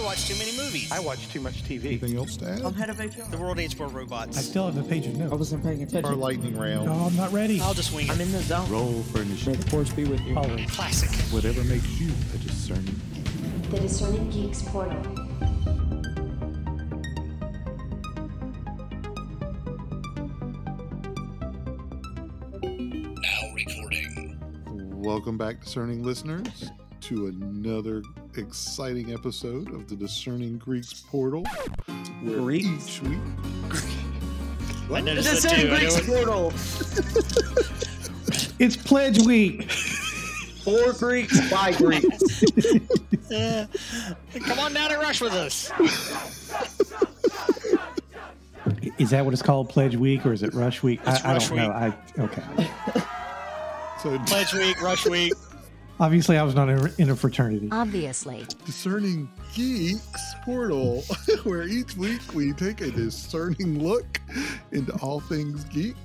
I watch too many movies. I watch too much TV. Anything else to add? I'm head of HR. The world needs more robots. I still have a page of I wasn't paying attention. Our attention. lightning round. No, I'm not ready. I'll just wing it. I'm in the zone. Roll for May initiative. the force be with you. Always. Classic. Whatever makes you a discerning. The Discerning Geeks portal. Now recording. Welcome back, discerning listeners, to another exciting episode of the Discerning Greeks portal. Where Greeks? each week. I The noticed that Discerning too. I Greeks portal. It's Pledge Week. For Greeks, by Greeks. Uh, come on down and rush with us. Is that what it's called? Pledge Week or is it Rush Week? It's I, I don't know. I okay. So, Pledge week, rush week. Obviously, I was not in a, fraternity. Obviously. Discerning Geeks portal, where each week we take a discerning look into all things geek.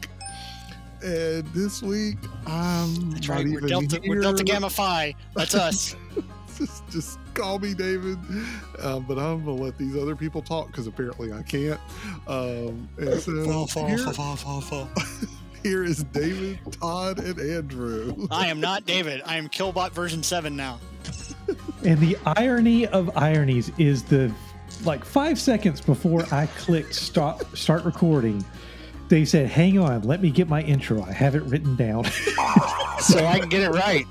And this week, I'm That's not right. We're even Delta, we're. Delta Gamma Phi. That's us. just, just call me David. Um, but I'm gonna let these other people talk because apparently I can't. Um, and so here, here is David, Todd, and Andrew. I am not David. I am Killbot version 7 now. And the irony of ironies is the like five seconds before I clicked stop start recording, they said, "Hang on, let me get my intro. I have it written down." So I can get it right.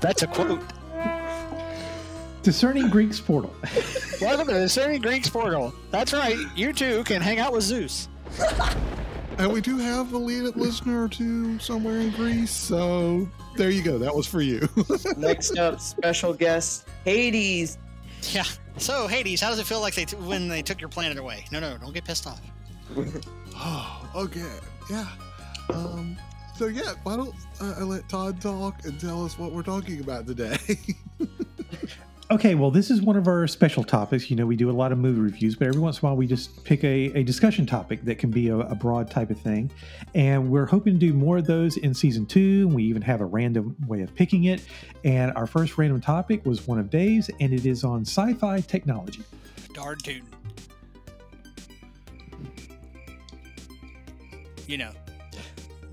That's a quote. Discerning Greeks portal. Welcome to the Discerning Greeks portal. That's right. You too can hang out with Zeus. And we do have a lead listener or two somewhere in Greece. So there you go. That was for you. Next up, special guest Hades. Yeah. So Hades, how does it feel like they t- when they took your planet away? No, no, don't get pissed off. oh, okay. Yeah. Um, so yeah, why don't uh, I let Todd talk and tell us what we're talking about today? Okay, well, this is one of our special topics. You know, we do a lot of movie reviews, but every once in a while we just pick a, a discussion topic that can be a, a broad type of thing. And we're hoping to do more of those in season two. We even have a random way of picking it. And our first random topic was one of Dave's, and it is on sci fi technology. Darn tootin'. You know.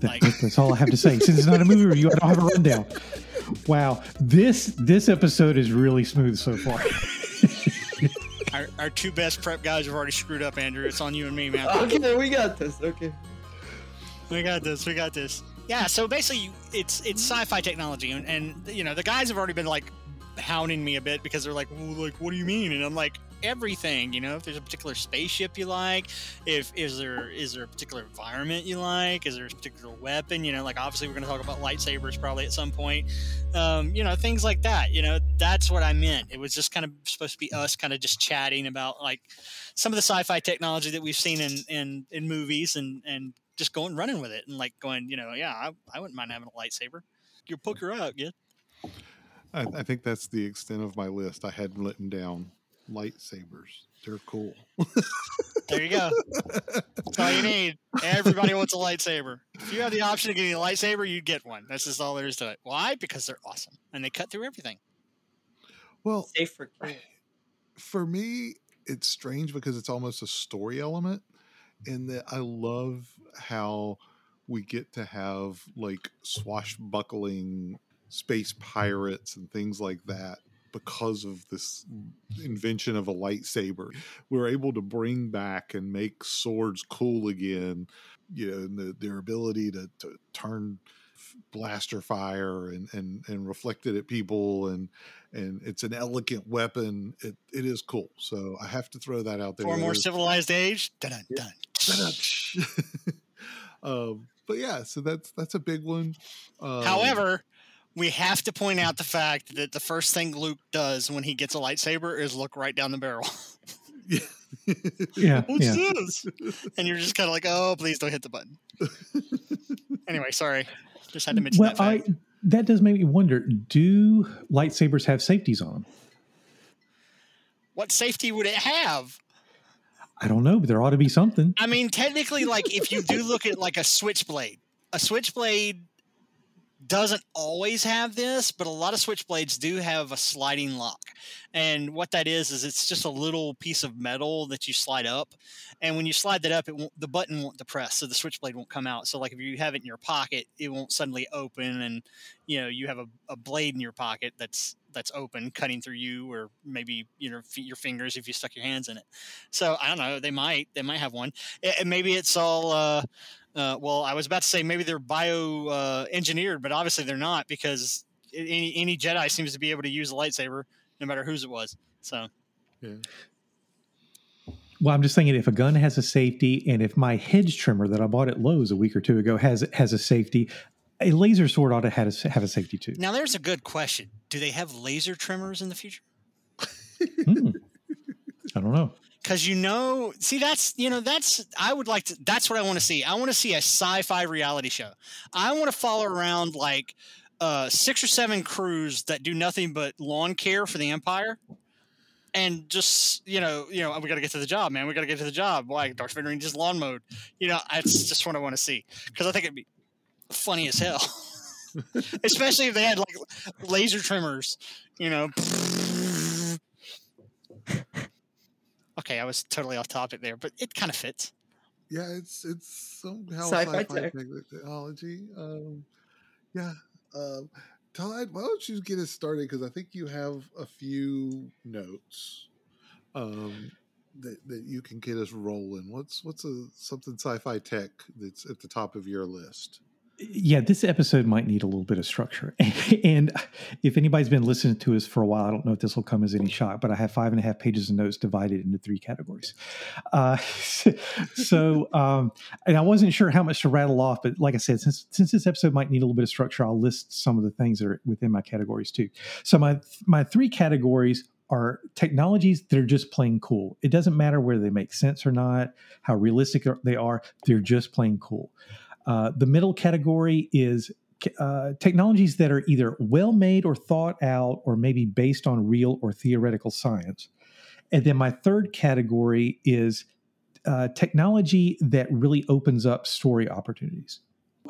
That- Like- that's all I have to say. Since it's not a movie review, I don't have a rundown. Wow, this this episode is really smooth so far. Our, our two best prep guys have already screwed up, Andrew. It's on you and me, man. Okay, we got this. Okay. We got this. We got this. Yeah. So basically, it's it's sci-fi technology, and, and you know the guys have already been like hounding me a bit because they're like, well, like, what do you mean? And I'm like, everything. You know, if there's a particular spaceship you like, if is there is there a particular environment you like, is there a particular weapon? You know, like obviously we're going to talk about lightsabers probably at some point. Um, you know, things like that. You know, that's what I meant. It was just kind of supposed to be us kind of just chatting about like some of the sci-fi technology that we've seen in in, in movies and and just going running with it and like going, you know, yeah, I, I wouldn't mind having a lightsaber. You poke her out, yeah. I, I think that's the extent of my list. I hadn't written down lightsabers. They're cool. There you go. That's all you need. Everybody wants a lightsaber. If you have the option of getting a lightsaber, you'd get one. That's just all there is to it. Why? Because they're awesome and they cut through everything. Well, Safe for kids. for me, it's strange because it's almost a story element in that I love how we get to have like swashbuckling space pirates and things like that because of this invention of a lightsaber. We're able to bring back and make swords cool again, you know, and the, their ability to, to turn blaster fire and, and and reflect it at people and and it's an elegant weapon. It, it is cool. So i have to throw that out there. For a more civilized age, dun. Dun. um, but yeah so that's that's a big one. Um, However, we have to point out the fact that the first thing Luke does when he gets a lightsaber is look right down the barrel. Yeah, What's yeah. this? And you're just kind of like, oh, please don't hit the button. anyway, sorry. Just had to mention Well, that fact. I that does make me wonder: Do lightsabers have safeties on them? What safety would it have? I don't know, but there ought to be something. I mean, technically, like if you do look at like a switchblade, a switchblade doesn't always have this, but a lot of switchblades do have a sliding lock. And what that is is it's just a little piece of metal that you slide up, and when you slide that up, the button won't depress, so the switchblade won't come out. So like if you have it in your pocket, it won't suddenly open, and you know you have a, a blade in your pocket that's that's open, cutting through you, or maybe you know f- your fingers if you stuck your hands in it. So I don't know. They might they might have one. And maybe it's all. Uh, uh, well, I was about to say maybe they're bio uh, engineered, but obviously they're not because any any Jedi seems to be able to use a lightsaber no matter whose it was. So Yeah. Well, I'm just thinking if a gun has a safety, and if my hedge trimmer that I bought at Lowe's a week or two ago has has a safety, a laser sword ought to have a, have a safety too. now there's a good question: Do they have laser trimmers in the future? Hmm. I don't know. because you know see that's you know that's i would like to that's what i want to see i want to see a sci-fi reality show i want to follow around like uh six or seven crews that do nothing but lawn care for the empire and just you know you know we got to get to the job man we got to get to the job why darth vader just lawn mode you know that's just what i want to see because i think it'd be funny as hell especially if they had like laser trimmers you know okay i was totally off topic there but it kind of fits Yeah, it's it's somehow Sci-fi sci-fi, technology. Um, yeah. Um, Todd, why don't you get us started? Because I think you have a few notes um, that that you can get us rolling. What's what's a something sci-fi tech that's at the top of your list? Yeah, this episode might need a little bit of structure. and if anybody's been listening to us for a while, I don't know if this will come as any shock, but I have five and a half pages of notes divided into three categories. Uh, so, um, and I wasn't sure how much to rattle off, but like I said, since since this episode might need a little bit of structure, I'll list some of the things that are within my categories too. So my my three categories are technologies that are just plain cool. It doesn't matter whether they make sense or not, how realistic they are, they're just plain cool. Uh, the middle category is uh, technologies that are either well made or thought out, or maybe based on real or theoretical science. And then my third category is uh, technology that really opens up story opportunities.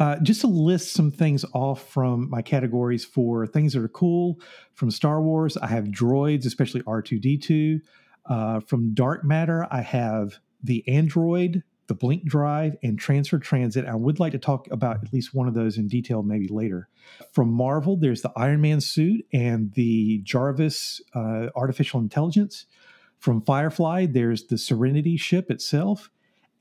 Uh, just to list some things off from my categories for things that are cool from Star Wars, I have droids, especially R2D2. Uh, from Dark Matter, I have the Android, the Blink Drive, and Transfer Transit. I would like to talk about at least one of those in detail maybe later. From Marvel, there's the Iron Man suit and the Jarvis uh, artificial intelligence. From Firefly, there's the Serenity ship itself.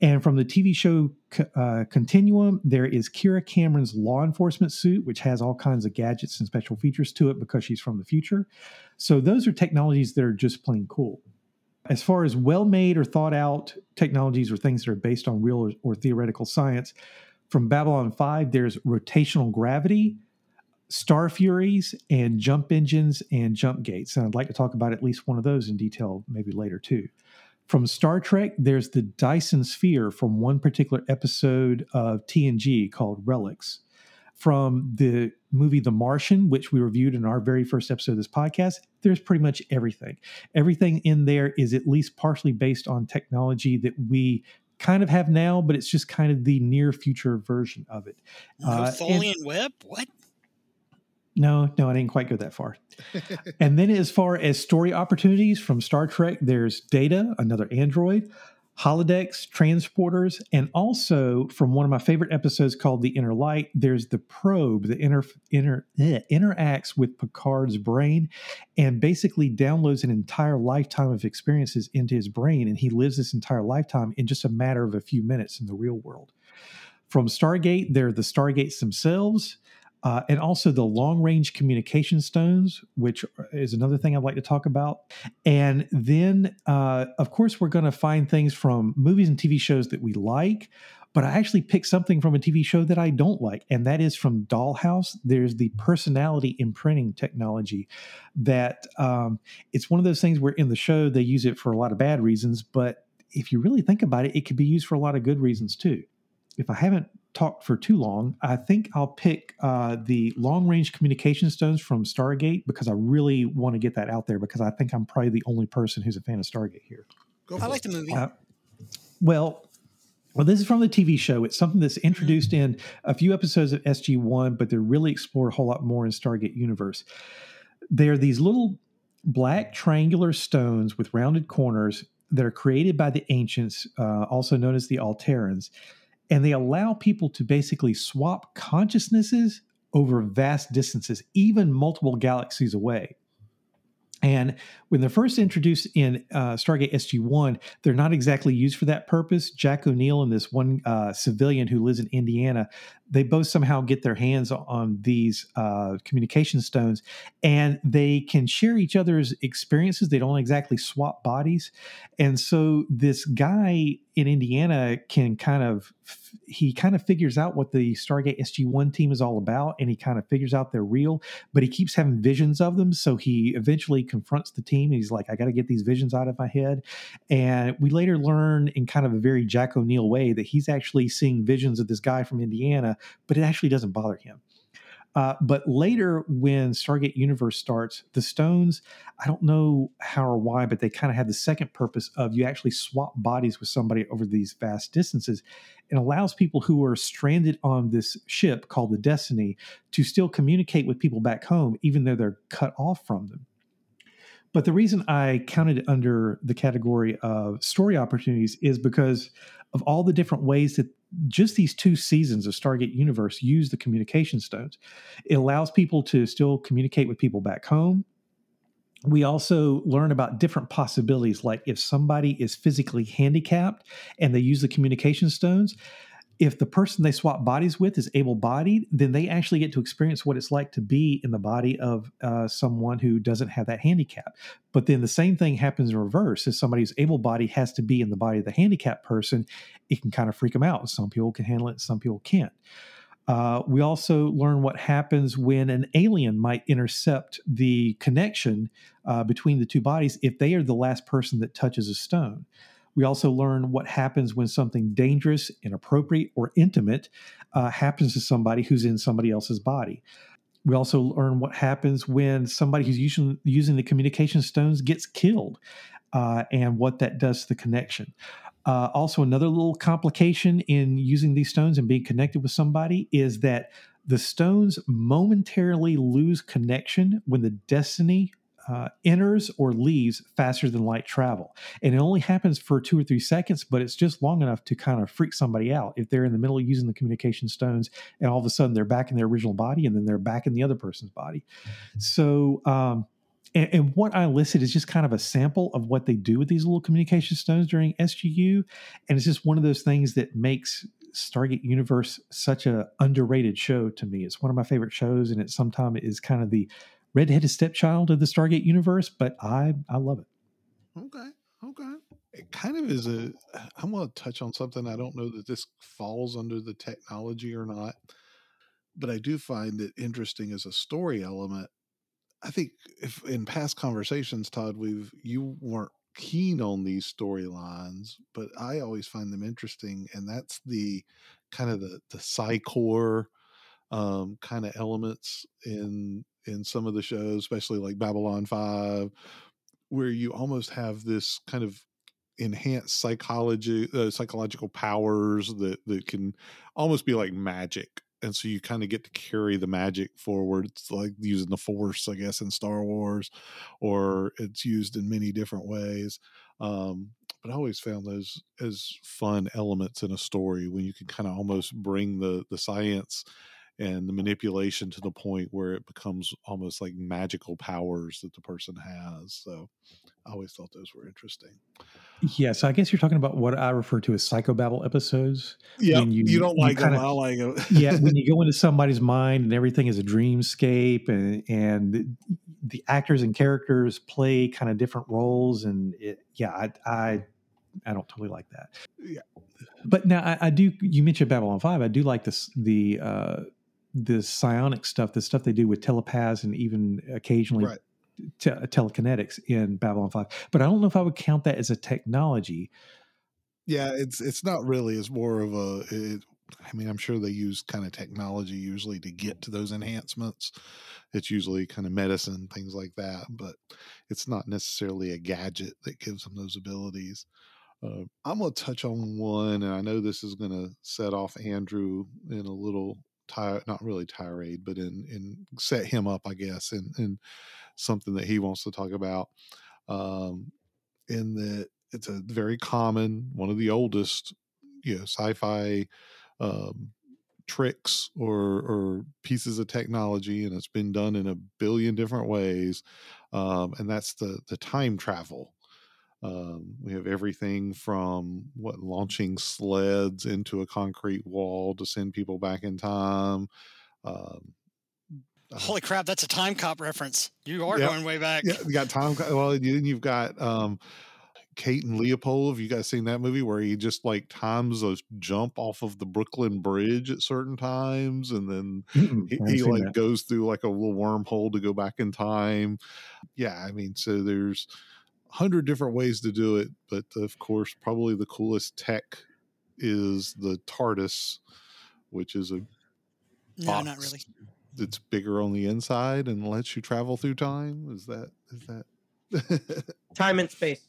And from the TV show uh, Continuum, there is Kiera Cameron's law enforcement suit, which has all kinds of gadgets and special features to it because she's from the future. So those are technologies that are just plain cool. As far as well made or thought out technologies or things that are based on real or, or theoretical science, from Babylon 5, there's rotational gravity, star furies, and jump engines and jump gates. And I'd like to talk about at least one of those in detail maybe later too. From Star Trek, there's the Dyson Sphere from one particular episode of TNG called Relics. From the movie The Martian, which we reviewed in our very first episode of this podcast, there's pretty much everything. Everything in there is at least partially based on technology that we kind of have now, but it's just kind of the near future version of it. Uh, and- web what no, no, I didn't quite go that far. and then, as far as story opportunities from Star Trek, there's Data, another android, holodecks, transporters, and also from one of my favorite episodes called The Inner Light, there's the probe that inter, inter, eh, interacts with Picard's brain and basically downloads an entire lifetime of experiences into his brain. And he lives this entire lifetime in just a matter of a few minutes in the real world. From Stargate, there are the Stargates themselves. Uh, and also the long range communication stones, which is another thing I'd like to talk about. And then, uh, of course, we're going to find things from movies and TV shows that we like. But I actually picked something from a TV show that I don't like, and that is from Dollhouse. There's the personality imprinting technology that um, it's one of those things where in the show they use it for a lot of bad reasons, but if you really think about it, it could be used for a lot of good reasons too. If I haven't talked for too long, I think I'll pick uh, the long range communication stones from Stargate because I really want to get that out there because I think I'm probably the only person who's a fan of Stargate here. Go i like it. the movie Uh, well, Well, this is from the TV show. It's something that's introduced in a few episodes of SG1, but they're really explored a whole lot more in Stargate Universe. They're these little black triangular stones with rounded corners that are created by the ancients, uh, also known as the Alterans, and they allow people to basically swap consciousnesses over vast distances, even multiple galaxies away. And when they're first introduced in uh, Stargate SG 1, they're not exactly used for that purpose. Jack O'Neill and this one uh, civilian who lives in Indiana, they both somehow get their hands on these uh, communication stones and they can share each other's experiences. They don't exactly swap bodies. And so this guy in Indiana can kind of he kind of figures out what the Stargate SG1 team is all about and he kind of figures out they're real, but he keeps having visions of them. So he eventually confronts the team. he's like, I got to get these visions out of my head. And we later learn in kind of a very Jack O'Neill way that he's actually seeing visions of this guy from Indiana, but it actually doesn't bother him. Uh, but later, when Stargate Universe starts, the stones, I don't know how or why, but they kind of have the second purpose of you actually swap bodies with somebody over these vast distances. It allows people who are stranded on this ship called the Destiny to still communicate with people back home, even though they're cut off from them. But the reason I counted it under the category of story opportunities is because of all the different ways that just these two seasons of Stargate Universe use the communication stones. It allows people to still communicate with people back home. We also learn about different possibilities, like if somebody is physically handicapped and they use the communication stones, if the person they swap bodies with is able bodied, then they actually get to experience what it's like to be in the body of uh, someone who doesn't have that handicap. But then the same thing happens in reverse. If somebody who's able bodied has to be in the body of the handicapped person, it can kind of freak them out. Some people can handle it, some people can't. Uh, we also learn what happens when an alien might intercept the connection uh, between the two bodies if they are the last person that touches a stone. We also learn what happens when something dangerous, inappropriate, or intimate uh, happens to somebody who's in somebody else's body. We also learn what happens when somebody who's using, using the communication stones gets killed uh, and what that does to the connection. Uh, also, another little complication in using these stones and being connected with somebody is that the stones momentarily lose connection when the destiny uh, enters or leaves faster than light travel. And it only happens for two or three seconds, but it's just long enough to kind of freak somebody out if they're in the middle of using the communication stones and all of a sudden they're back in their original body and then they're back in the other person's body. So, um, and, and, what I listed is just kind of a sample of what they do with these little communication stones during SGU. And it's just one of those things that makes Stargate Universe such a underrated show to me. It's one of my favorite shows, and it sometimes is kind of the redheaded stepchild of the Stargate universe, but I I love it. Okay, okay. It kind of is a. I'm going to touch on something. I don't know that this falls under the technology or not, but I do find it interesting as a story element. I think if in past conversations, Todd, we've you weren't keen on these storylines, but I always find them interesting, and that's the kind of the the psychor um, kind of elements in in some of the shows, especially like Babylon 5, where you almost have this kind of enhanced psychology uh, psychological powers that that can almost be like magic and so you kind of get to carry the magic forward. It's like using the force i guess in star wars or it's used in many different ways um, but i always found those as fun elements in a story when you can kind of almost bring the the science and the manipulation to the point where it becomes almost like magical powers that the person has. So I always thought those were interesting. Yeah, so I guess you're talking about what I refer to as psychobabble episodes. Yeah, you, you, don't like them. I like them. yeah, when you go into somebody's mind and everything is a dreamscape, and and the, the actors and characters play kind of different roles, and it, yeah, I, I I don't totally like that. Yeah, but now I, I do. You mentioned Babylon Five. I do like this the uh, the psionic stuff, the stuff they do with telepaths and even occasionally right. te- telekinetics in Babylon 5. But I don't know if I would count that as a technology. Yeah, it's it's not really. It's more of a. It, I mean, I'm sure they use kind of technology usually to get to those enhancements. It's usually kind of medicine, things like that, but it's not necessarily a gadget that gives them those abilities. Uh, I'm going to touch on one, and I know this is going to set off Andrew in a little tire, not really tirade, but in in set him up, I guess, in in something that he wants to talk about. Um, in that it's a very common, one of the oldest, you know, sci-fi um, tricks or or pieces of technology, and it's been done in a billion different ways, um, and that's the the time travel. Um, we have everything from what launching sleds into a concrete wall to send people back in time. Um, uh, Holy crap, that's a Timecop reference. You are Yep. going way back. yeah, you got Tom. Well, then you've got um, Kate and Leopold. Have you guys seen that movie where he just like times a jump off of the Brooklyn Bridge at certain times, and then Mm-mm, he, he like that. goes through like a little wormhole to go back in time. Yeah, I mean, so there's a hundred different ways to do it, but of course, probably the coolest tech is the TARDIS, which is a No, not really. That's bigger on the inside and lets you travel through time. Is that is that Time and space.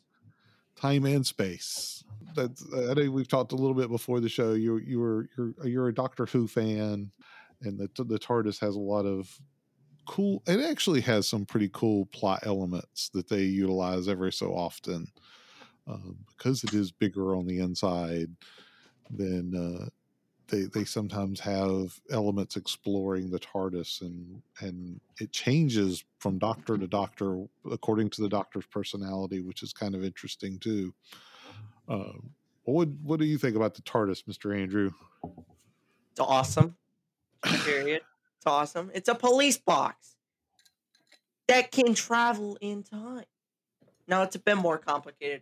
time and space? That's I know we've talked a little bit before the show. You you were you're you're a Doctor Who fan, and the the TARDIS has a lot of cool. It actually has some pretty cool plot elements that they utilize every so often, um, because it is bigger on the inside. Then uh, they they sometimes have elements exploring the TARDIS and and it changes from doctor to doctor according to the doctor's personality, which is kind of interesting too. Um, what what do you think about the TARDIS, Mister Andrew? It's awesome. Period. It's awesome. It's a police box that can travel in time. Now it's a bit more complicated.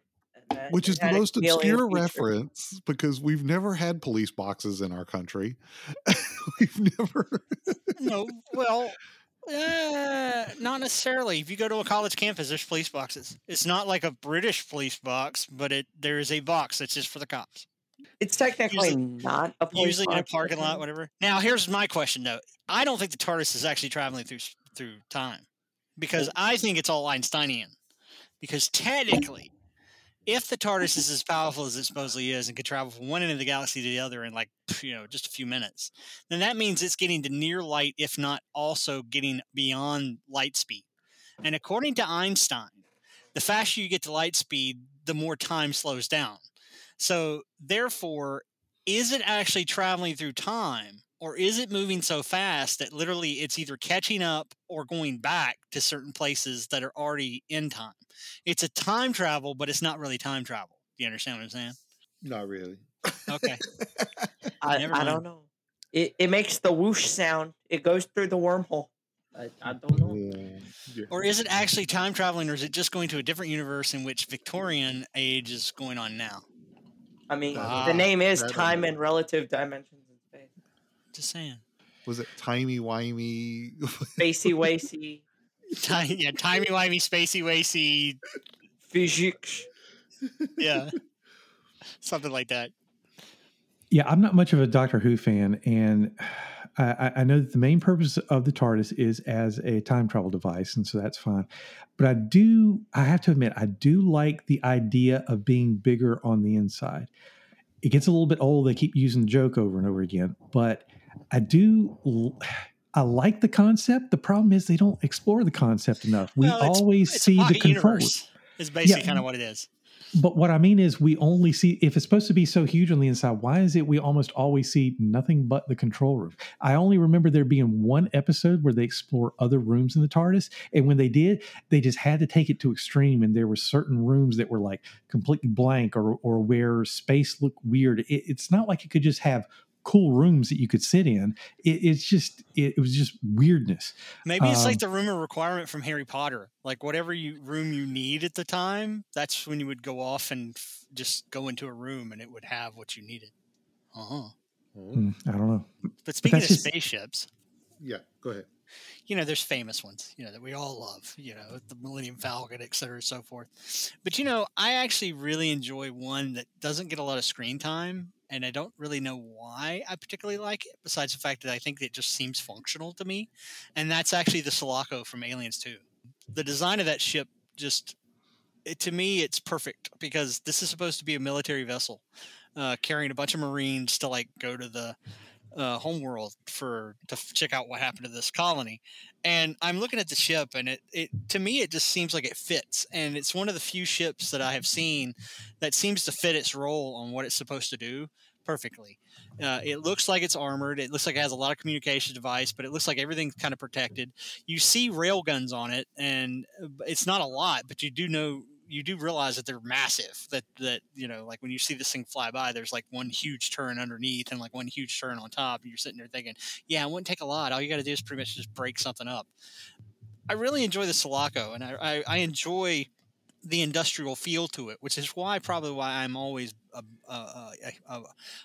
Which It is the most obscure feature. reference because we've never had police boxes in our country. we've never. No, well, uh, not necessarily. If you go to a college campus, there's police boxes. It's not like a British police box, but it there is a box that's just for the cops. It's technically Usually- not a police Usually in a parking lot, whatever. Now, here's my question though. I don't think the TARDIS is actually traveling through through time because I think it's all Einsteinian. Because technically, if the TARDIS is as powerful as it supposedly is and could travel from one end of the galaxy to the other in like you know just a few minutes, then that means it's getting to near light, if not also getting beyond light speed. And according to Einstein, the faster you get to light speed, the more time slows down. So therefore, is it actually traveling through time or is it moving so fast that literally it's either catching up or going back to certain places that are already in time? It's a time travel, but it's not really time travel. Do you understand what I'm saying? Not really. Okay. I, Never I don't know. It, it makes the whoosh sound. It goes through the wormhole. I, I don't know. Yeah. Or is it actually time traveling or is it just going to a different universe in which Victorian age is going on now? I mean, Ah, the name is time and relative dimensions in space. Just saying. Was it timey wimey? Spacey wacy Ti- yeah, timey wimey, spacey wacy. physics. Yeah. Something like that. Yeah, I'm not much of a Doctor Who fan, and I, I- I know that the main purpose of the TARDIS is as a time travel device, and so that's fine. But I do, I have to admit, I do like the idea of being bigger on the inside. It gets a little bit old; they keep using the joke over and over again, but I do. I like the concept. The problem is they don't explore the concept enough. We Well, it's- always It's see the universe. Is basically Yeah. kind of what it is. But what I mean is, we only see if it's supposed to be so huge on the inside. Why is it we almost always see nothing but the control room? I only remember there being one episode where they explore other rooms in the TARDIS, and when they did, they just had to take it to extreme. And there were certain rooms that were like completely blank, or or where space looked weird. It, it's not like you could just have cool rooms that you could sit in. It, it's just it, it was just weirdness. Maybe it's Um, like the room of requirement from Harry Potter. Like whatever you room you need at the time, that's when you would go off and f- just go into a room and it would have what you needed. Uh huh. Hmm, I don't know. But speaking of just- spaceships, yeah, go ahead. you know, there's famous ones, you know, that we all love, you know, the Millennium Falcon, et cetera, and so forth. But, you know, I actually really enjoy one that doesn't get a lot of screen time. And I don't really know why I particularly like it, besides the fact that I think it just seems functional to me. And that's actually the Sulaco from Aliens 2. The design of that ship just it, to me, it's perfect because this is supposed to be a military vessel uh, carrying a bunch of Marines to like go to the uh, homeworld for to check out what happened to this colony. And I'm looking at the ship, and it, it to me it just seems like it fits, and it's one of the few ships that I have seen that seems to fit its role on what it's supposed to do perfectly. Uh, it looks like it's armored. It looks like it has a lot of communication device, but it looks like everything's kind of protected. You see rail guns on it, and uh, it's not a lot, but you do know you do realize that they're massive. That that you know, like when you see this thing fly by, there's like one huge turn underneath and like one huge turn on top, and you're sitting there thinking, yeah, it wouldn't take a lot. All you got to do is pretty much just break something up. I really enjoy the Sulaco, and I, I, I enjoy the industrial feel to it, which is why mm. probably why I'm always a, a, a, a,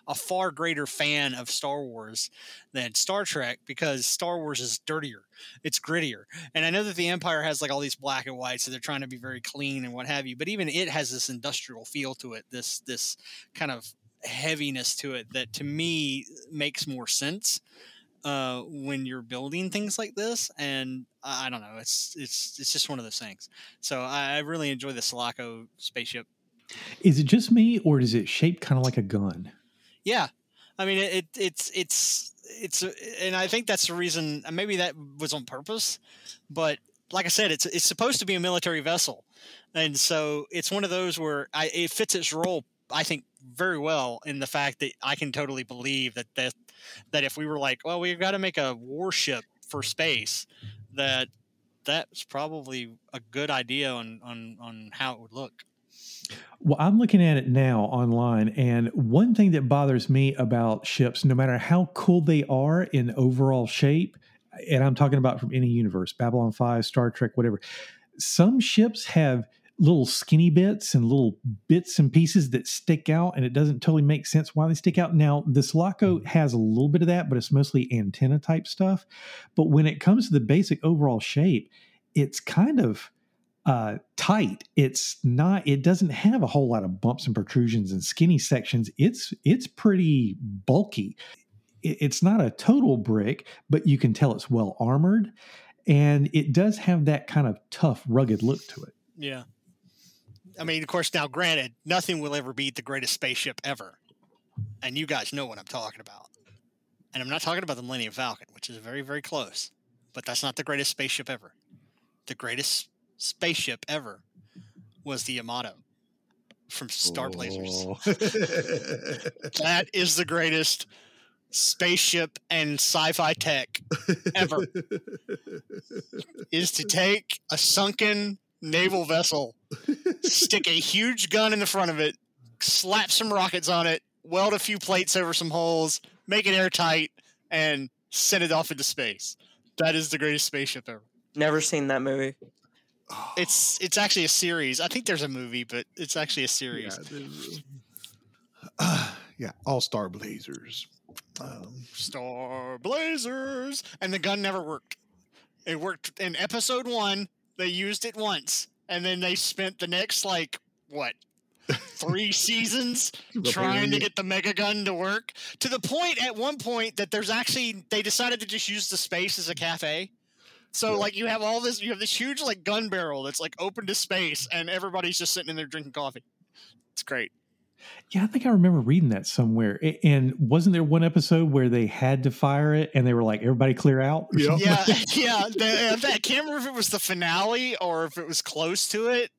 a far greater fan of Star Wars than Star Trek because Star Wars is dirtier, it's grittier, and I know that the Empire has like all these black and whites, so they're trying to be very clean and what have you. But even it has this industrial feel to it, this this kind of heaviness to it that to me makes more sense uh, when you're building things like this. And I, don't know, it's it's it's just one of those things. So I, I really enjoy the Sulaco spaceship. Is it just me, or is it shaped kind of like a gun? Yeah, I mean it, it it's it's it's uh, and I think that's the reason. Maybe that was on purpose, but like I said, it's it's supposed to be a military vessel, and so it's one of those where I, it fits its role. I think very well in the fact that I can totally believe that that that if we were like, well, we've got to make a warship for space, that that's probably a good idea on on on how it would look. Well, I'm looking at it now online, and one thing that bothers me about ships, no matter how cool they are in overall shape, and I'm talking about from any universe, Babylon 5, Star Trek, whatever, some ships have little skinny bits and little bits and pieces that stick out, and it doesn't totally make sense why they stick out. Now, this Sulaco has a little bit of that, but it's mostly antenna type stuff. But when it comes to the basic overall shape, it's kind of uh, tight. It's not. It doesn't have a whole lot of bumps and protrusions and skinny sections. It's it's pretty bulky. It, it's not a total brick, but you can tell it's well armored, and it does have that kind of tough, rugged look to it. Yeah. I mean, of course, now granted, nothing will ever beat the greatest spaceship ever. And you guys know what I'm talking about. And I'm not talking about the Millennium Falcon, which is very, very close. But that's not the greatest spaceship ever. The greatest spaceship ever was the Yamato from Star Blazers. Oh. That is the greatest spaceship and sci-fi tech Ever. is to take a sunken naval vessel, stick a huge gun in the front of it, slap some rockets on it, weld a few plates over some holes, make it airtight, and send it off into space. That is the greatest spaceship ever. Never seen that movie. It's it's actually a series. I think there's a movie, but it's actually a series. there's, uh, yeah, all star blazers. Um, Star Blazers, and the gun never worked. It worked in episode one. They used it once, and then they spent the next like what three seasons trying to get the mega gun to work to the point at one point that there's actually they decided to just use the space as a cafe. So Yeah. like you have all this you have this huge like gun barrel that's like open to space and everybody's just sitting in there drinking coffee. It's great Yeah, I think I remember reading that somewhere. A- And wasn't there one episode where they had to fire it and they were like, everybody clear out? or Yep. something? yeah yeah the, i can't remember if it was the finale or if it was close to it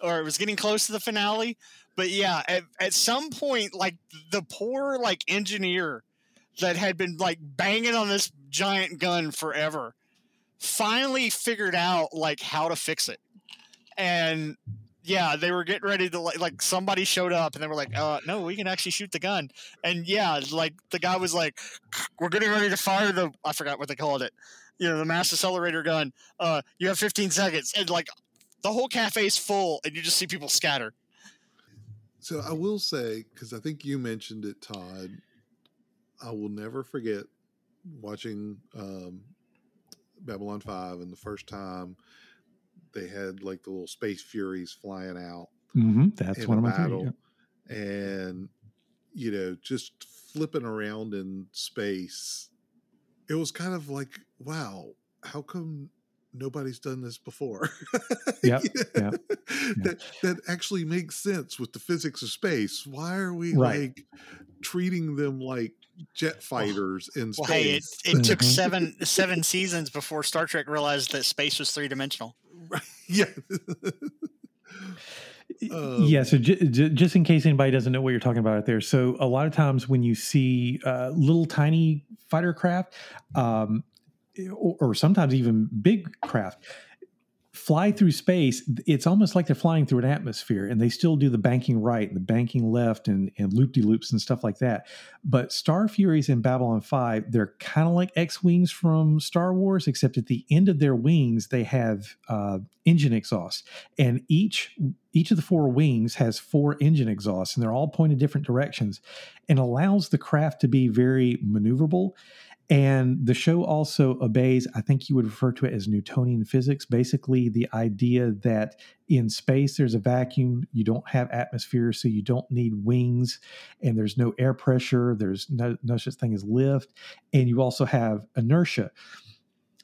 or it was getting close to the finale but yeah at, at some point like the poor like engineer that had been like banging on this giant gun forever finally figured out like how to fix it and yeah they were getting ready to like like somebody showed up and they were like uh no we can actually shoot the gun. And yeah like the guy was like we're getting ready to fire the i forgot what they called it you know the mass accelerator gun uh you have 15 seconds. And like the whole cafe's full and you just see people scatter. So I will say, because I think you mentioned it, Todd, I will never forget watching um, Babylon 5 and the first time they had like the little space furies flying out Mhm, That's one of my battle favorite. and, you know, just flipping around in space. It was kind of like, wow, how come nobody's done this before. Yep, Yeah. yep, That that actually makes sense with the physics of space. Why are we Right. like treating them like jet fighters in space. Well, hey, it, it took Mhm. seven seven seasons before Star Trek realized that space was three dimensional. yeah. Um, yeah, so j- j- just in case anybody doesn't know what you're talking about out there, so a lot of times when you see uh, little tiny fighter craft, um, or, or sometimes even big craft, fly through space, it's almost like they're flying through an atmosphere, and they still do the banking right and the banking left and and loop de loops and stuff like that. But Star Furies in Babylon Five, they're kind of like X wings from Star Wars, except at the end of their wings they have uh, engine exhaust, and each each of the four wings has four engine exhausts and they're all pointed different directions and allows the craft to be very maneuverable and the show also obeys i think you would refer to it as newtonian physics basically the idea that in space there's a vacuum you don't have atmosphere so you don't need wings and there's no air pressure there's no, no such thing as lift and you also have inertia.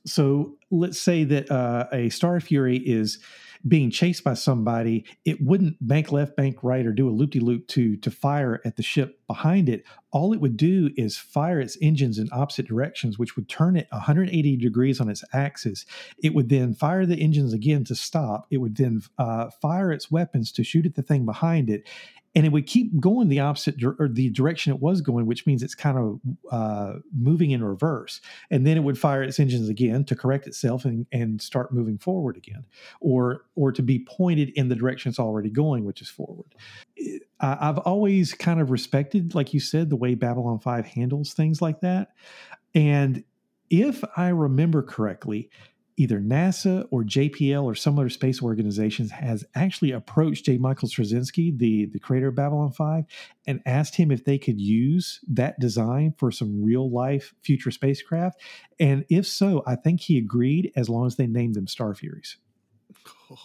So let's say that uh, a star fury is being chased by somebody, it wouldn't bank left, bank right, or do a loop de loop to to fire at the ship behind it. All it would do is fire its engines in opposite directions, which would turn it 180 degrees on its axis. It would then fire the engines again to stop. It would then uh, fire its weapons to shoot at the thing behind it. And it would keep going the opposite or the direction it was going, which means it's kind of uh, moving in reverse. And then it would fire its engines again to correct itself and, and start moving forward again or or to be pointed in the direction it's already going, which is forward. I, I've always kind of respected, like you said, the way Babylon Five handles things like that. And if I remember correctly, either NASA or JPL or some other space organizations has actually approached J. Michael Straczynski, the, the creator of Babylon 5, and asked him if they could use that design for some real life future spacecraft. And if so, I think he agreed as long as they named them Star Furies.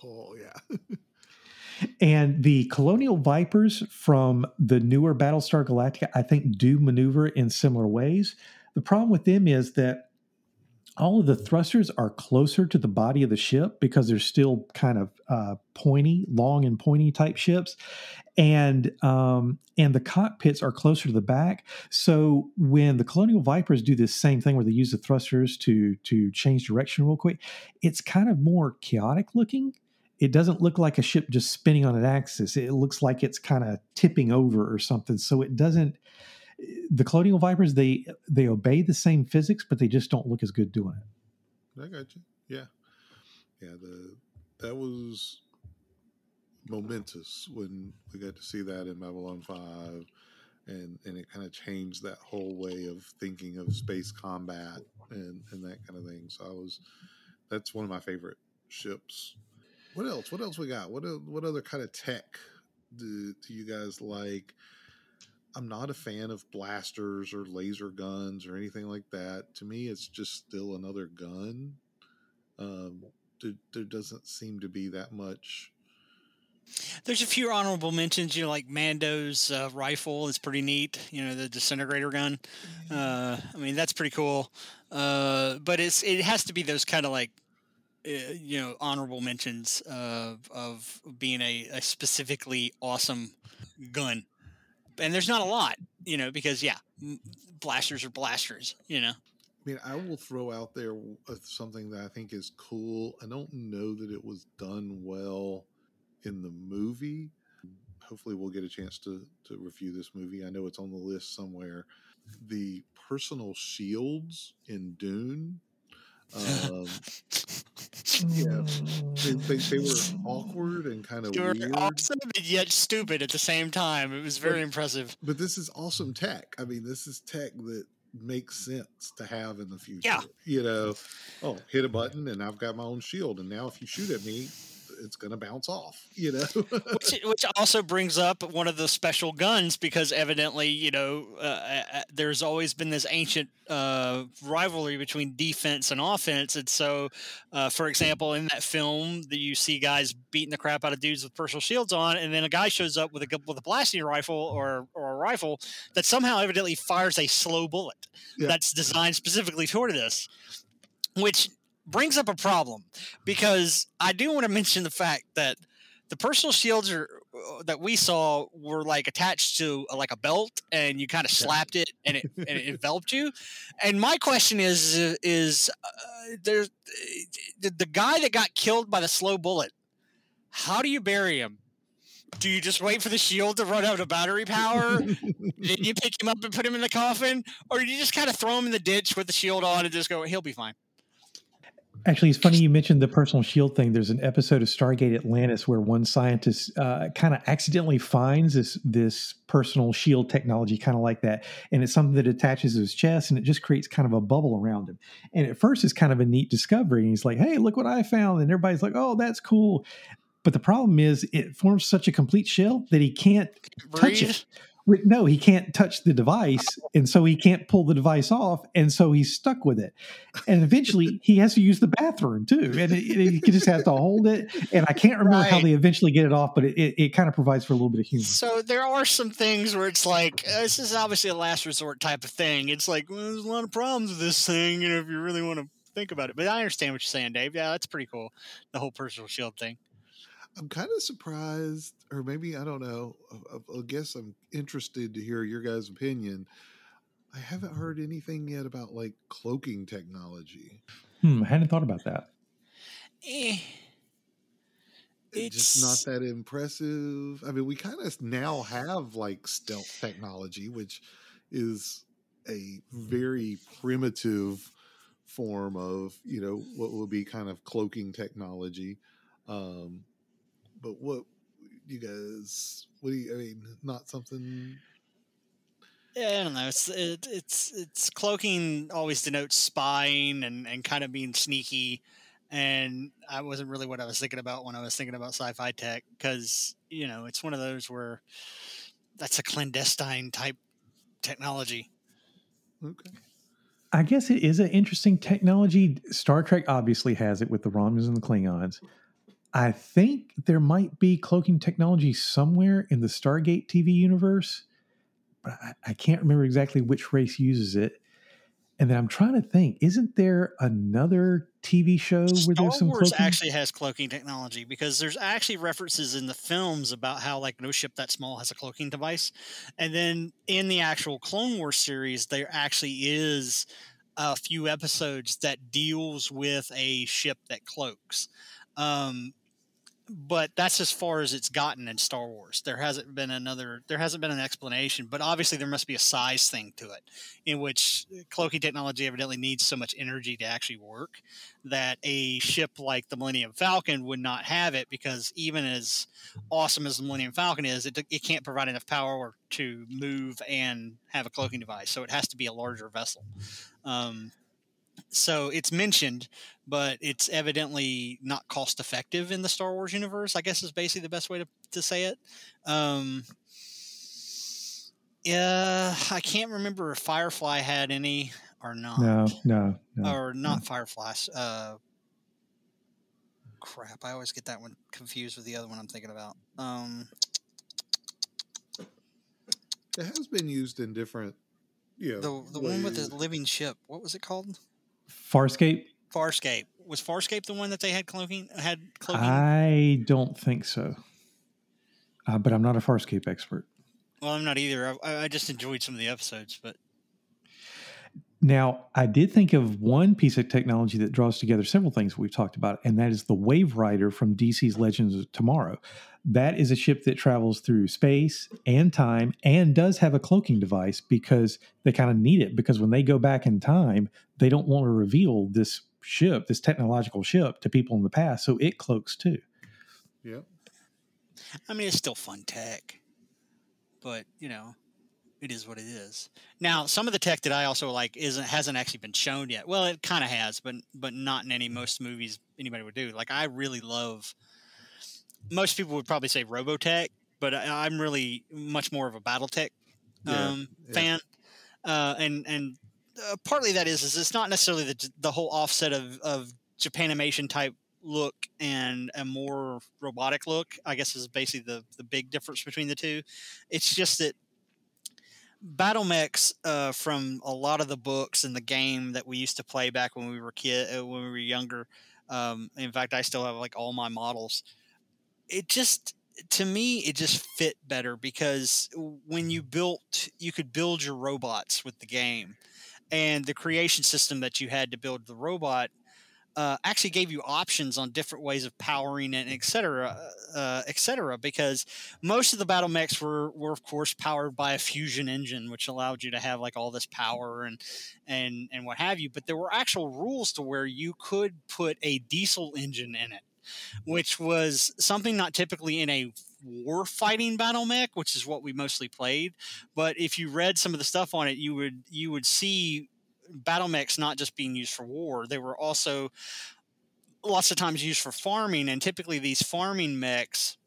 Oh yeah. And the Colonial Vipers from the newer Battlestar Galactica, I think, do maneuver in similar ways. The problem with them is that all of the thrusters are closer to the body of the ship because they're still kind of uh, pointy, long and pointy type ships, and um, and the cockpits are closer to the back. So when the Colonial Vipers do this same thing where they use the thrusters to to change direction real quick, it's kind of more chaotic looking it doesn't look like a ship just spinning on an axis. It looks like it's kind of tipping over or something. So it doesn't. The Colonial Vipers they they obey the same physics, but they just don't look as good doing it. I got you. Yeah, yeah. The that was momentous when we got to see that in Babylon Five, and and it kind of changed that whole way of thinking of space combat and and that kind of thing. So I was that's one of my favorite ships. What else? What else we got? What what other kind of tech do, do you guys like? I'm not a fan of blasters or laser guns or anything like that. To me, it's just still another gun. Um, there, there doesn't seem to be that much. There's a few honorable mentions, you know, like Mando's uh, rifle is pretty neat. You know, the disintegrator gun. Uh, I mean, that's pretty cool. Uh, but it's it has to be those kind of like, uh, you know, honorable mentions of of being a, a specifically awesome gun. And there's not a lot, you know, because yeah, blasters are blasters, you know. I mean, I will throw out there uh, something that I think is cool. I don't know that it was done well in the movie. Hopefully, we'll get a chance to to review this movie. I know it's on the list somewhere. The personal shields in Dune. Um, yeah, they, they, they were mm. awkward and kind of They were weird. awesome and yet stupid at the same time. It was very impressive. But this is awesome tech. I mean, this is tech that makes sense to have in the future. Yeah. You know, oh, hit a button and I've got my own shield. And now if you shoot at me, it's going to bounce off, you know? which, which also brings up one of the special guns because evidently you know uh, uh, there's always been this ancient uh, rivalry between defense and offense and so uh, for example in that film that you see guys beating the crap out of dudes with personal shields on and then a guy shows up with a with a blasting rifle or or a rifle that somehow evidently fires a slow bullet Yeah. that's designed specifically toward this which brings up a problem because I do want to mention the fact that the personal shields are uh, that we saw were like attached to uh, like a belt and you kind of slapped it and it and it enveloped you. And my question is uh, is uh, there's the, the guy that got killed by the slow bullet how do you bury him? Do you just wait for the shield to run out of battery power then you pick him up and put him in the coffin? Or do you just kind of throw him in the ditch with the shield on and just go he'll be fine Actually, it's funny you mentioned the personal shield thing. There's an episode of Stargate Atlantis where one scientist uh, kind of accidentally finds this this personal shield technology, kind of like that, and it's something that attaches to his chest, and it just creates kind of a bubble around him. And at first, it's kind of a neat discovery. And he's like, "Hey, look what I found!" And everybody's like, "Oh, that's cool." But the problem is, it forms such a complete shell that he can't touch it. Wait, No, he can't touch the device, and so he can't pull the device off, and so he's stuck with it. And eventually, he has to use the bathroom too, and it, it- he just has to hold it. And I can't remember how they eventually get it off, but it, it, it kind of provides for a little bit of humor. So there are some things where it's like uh, this is obviously a last resort type of thing. It's like well, there's a lot of problems with this thing, you know, if you really want to think about it. But I understand what you're saying, Dave. Yeah, that's pretty cool. The whole personal shield thing. I'm kind of surprised, or maybe I don't know. I, I- I guess I'm interested to hear your guys' opinion. I haven't heard anything yet about like cloaking technology. Hmm, I hadn't thought about that. Eh, It's just not that impressive. I mean, we kind of now have like stealth technology, which is a very primitive form of you know what would be kind of cloaking technology. Um, but what you guys? What do you? I mean, not something. yeah, I don't know. It's it, it's it's cloaking always denotes spying and and kind of being sneaky. And I wasn't really what I was thinking about when I was thinking about sci-fi tech because you know it's one of those where that's a clandestine type technology. Okay. I guess it is an interesting technology. Star Trek obviously has it with the Romulans and the Klingons. I think there might be cloaking technology somewhere in the Stargate TV universe, but I, I can't remember exactly which race uses it. And then I'm trying to think, isn't there another TV show where there's some Wars cloaking? actually has cloaking technology because there's actually references in the films about how like no ship that small has a cloaking device, and then in the actual Clone Wars series, there actually is a few episodes that deals with a ship that cloaks. Um, but that's as far as it's gotten in Star Wars. There hasn't been another. There hasn't been an explanation. But obviously, there must be a size thing to it, in which cloaking technology evidently needs so much energy to actually work that a ship like the Millennium Falcon would not have it because even as awesome as the Millennium Falcon is, it, it can't provide enough power to move and have a cloaking device. So it has to be a larger vessel. Um, so it's mentioned, but it's evidently not cost effective in the Star Wars universe. I guess is basically the best way to, to say it. Um, yeah, I can't remember if Firefly had any or not no, no, no. or not Fireflies. Uh, crap, I always get that one confused with the other one I'm thinking about. Um, It has been used in different. Yeah. the the one with the living ship. What was it called? Farscape? Farscape. Was Farscape the one that they had cloaking? Had cloaking? I don't think so. Uh, but I'm not a Farscape expert. well, I'm not either. I, I just enjoyed some of the episodes, but Now, I did think of one piece of technology that draws together several things we've talked about, and that is the Wave Rider from DC's Legends of Tomorrow. That is a ship that travels through space and time and does have a cloaking device because they kind of need it. Because when they go back in time, they don't want to reveal this ship, this technological ship, to people in the past. So it cloaks too. yeah. I mean, it's still fun tech. But you know, it is what it is. Now, some of the tech that I also like isn't hasn't actually been shown yet. Well, it kind of has, but but not in any most movies anybody would do. Like I really love. Most people would probably say Robotech, but I, I'm really much more of a BattleTech Yeah, um, yeah. fan, uh, and and uh, partly that is is it's not necessarily the the whole offset of of Japanimation type look and a more robotic look. I guess is basically the the big difference between the two. It's just that battle mechs uh, from a lot of the books and the game that we used to play back when we were kid uh, when we were younger. Um, in fact, I still have like all my models. It just to me it just fit better because when you built you could build your robots with the game and the creation system that you had to build the robot uh, actually gave you options on different ways of powering it, et cetera, uh, et cetera, because most of the battle mechs were, were of course powered by a fusion engine, which allowed you to have like all this power and, and, and what have you. But there were actual rules to where you could put a diesel engine in it, which was something not typically in a war fighting battle mech, which is what we mostly played. But if you read some of the stuff on it, you would, you would see battle mechs not just being used for war, they were also lots of times used for farming. And typically, these farming mechs,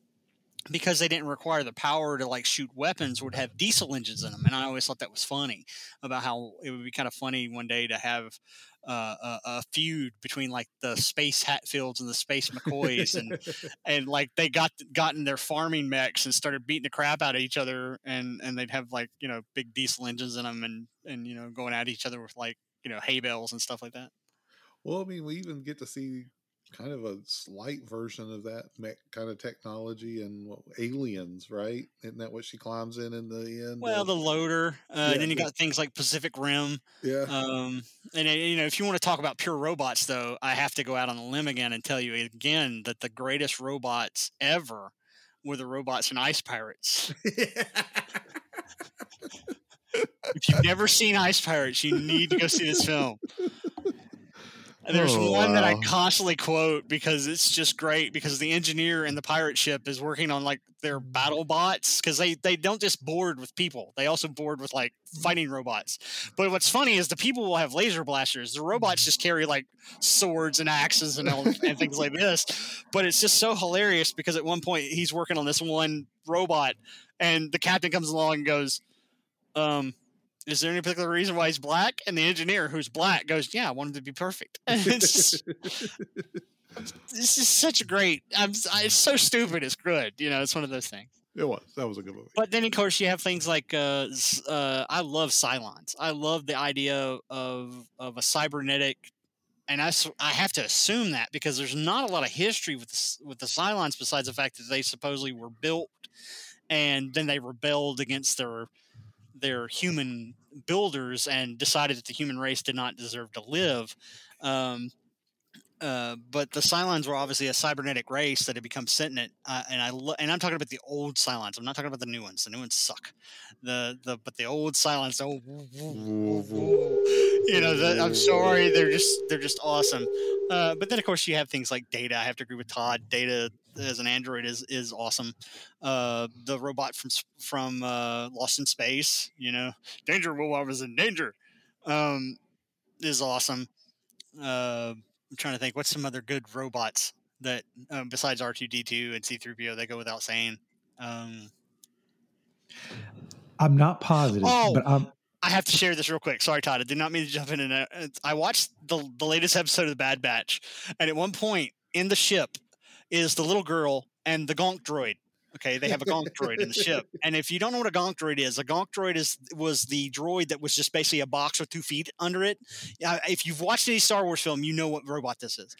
because they didn't require the power to like shoot weapons, would have diesel engines in them. And I always thought that was funny about how it would be kind of funny one day to have uh, a, a, feud between like the space Hatfields and the space McCoys, and and like they got gotten their farming mechs and started beating the crap out of each other, and and they'd have like you know big diesel engines in them, and and you know going at each other with like you know hay bales and stuff like that. Well, I mean, we even get to see kind of a slight version of that mech kind of technology and what, aliens, right? Isn't that what she climbs in in the end? Well, of- the loader, uh, Yeah, and then you got things like Pacific Rim. yeah. Um, and uh, you know, if you want to talk about pure robots, though, I have to go out on a limb again and tell you again that the greatest robots ever were the robots in Ice Pirates. if you've never seen Ice Pirates, you need to go see this film. There's Oh, one that I constantly quote because it's just great because the engineer in the pirate ship is working on like their battle bots because they, they don't just board with people. They also board with like fighting robots. But what's funny is the people will have laser blasters. The robots just carry like swords and axes and, all, and things like this. But it's just so hilarious because at one point he's working on this one robot and the captain comes along and goes um is there any particular reason why he's black? And the engineer, who's black, goes, "Yeah, I wanted to be perfect." It's this is such a great. I'm, it's so stupid. It's good. You know, it's one of those things. it was. That was a good movie. But then, of course, you have things like uh, uh, I love Cylons. I love the idea of of a cybernetic, and I, I have to assume that because there's not a lot of history with the, with the Cylons besides the fact that they supposedly were built and then they rebelled against their their human builders and decided that the human race did not deserve to live. Um, uh, but the Cylons were obviously a cybernetic race that had become sentient, uh, and I lo- and I'm talking about the old Cylons. I'm not talking about the new ones. The new ones suck. The the but the old Cylons, old, you know, the, I'm sorry, they're just they're just awesome. Uh, but then of course you have things like Data. I have to agree with Todd. Data as an android is is awesome. Uh, the robot from from uh, Lost in Space, you know, danger I was in danger, um, is awesome. I'm trying to think, what's some other good robots that um, besides R2D2 and C3PO that go without saying. Um, I'm not positive, Oh! but I'm I have to share this real quick. Sorry, Todd. I did not mean to jump in. And I watched the the latest episode of the Bad Batch, and at one point in the ship is the little girl and the Gonk droid. Okay, they have a Gonk droid in the ship, and if you don't know what a Gonk droid is, a Gonk droid is was the droid that was just basically a box with two feet under it. Uh, if you've watched any Star Wars film, you know what robot this is.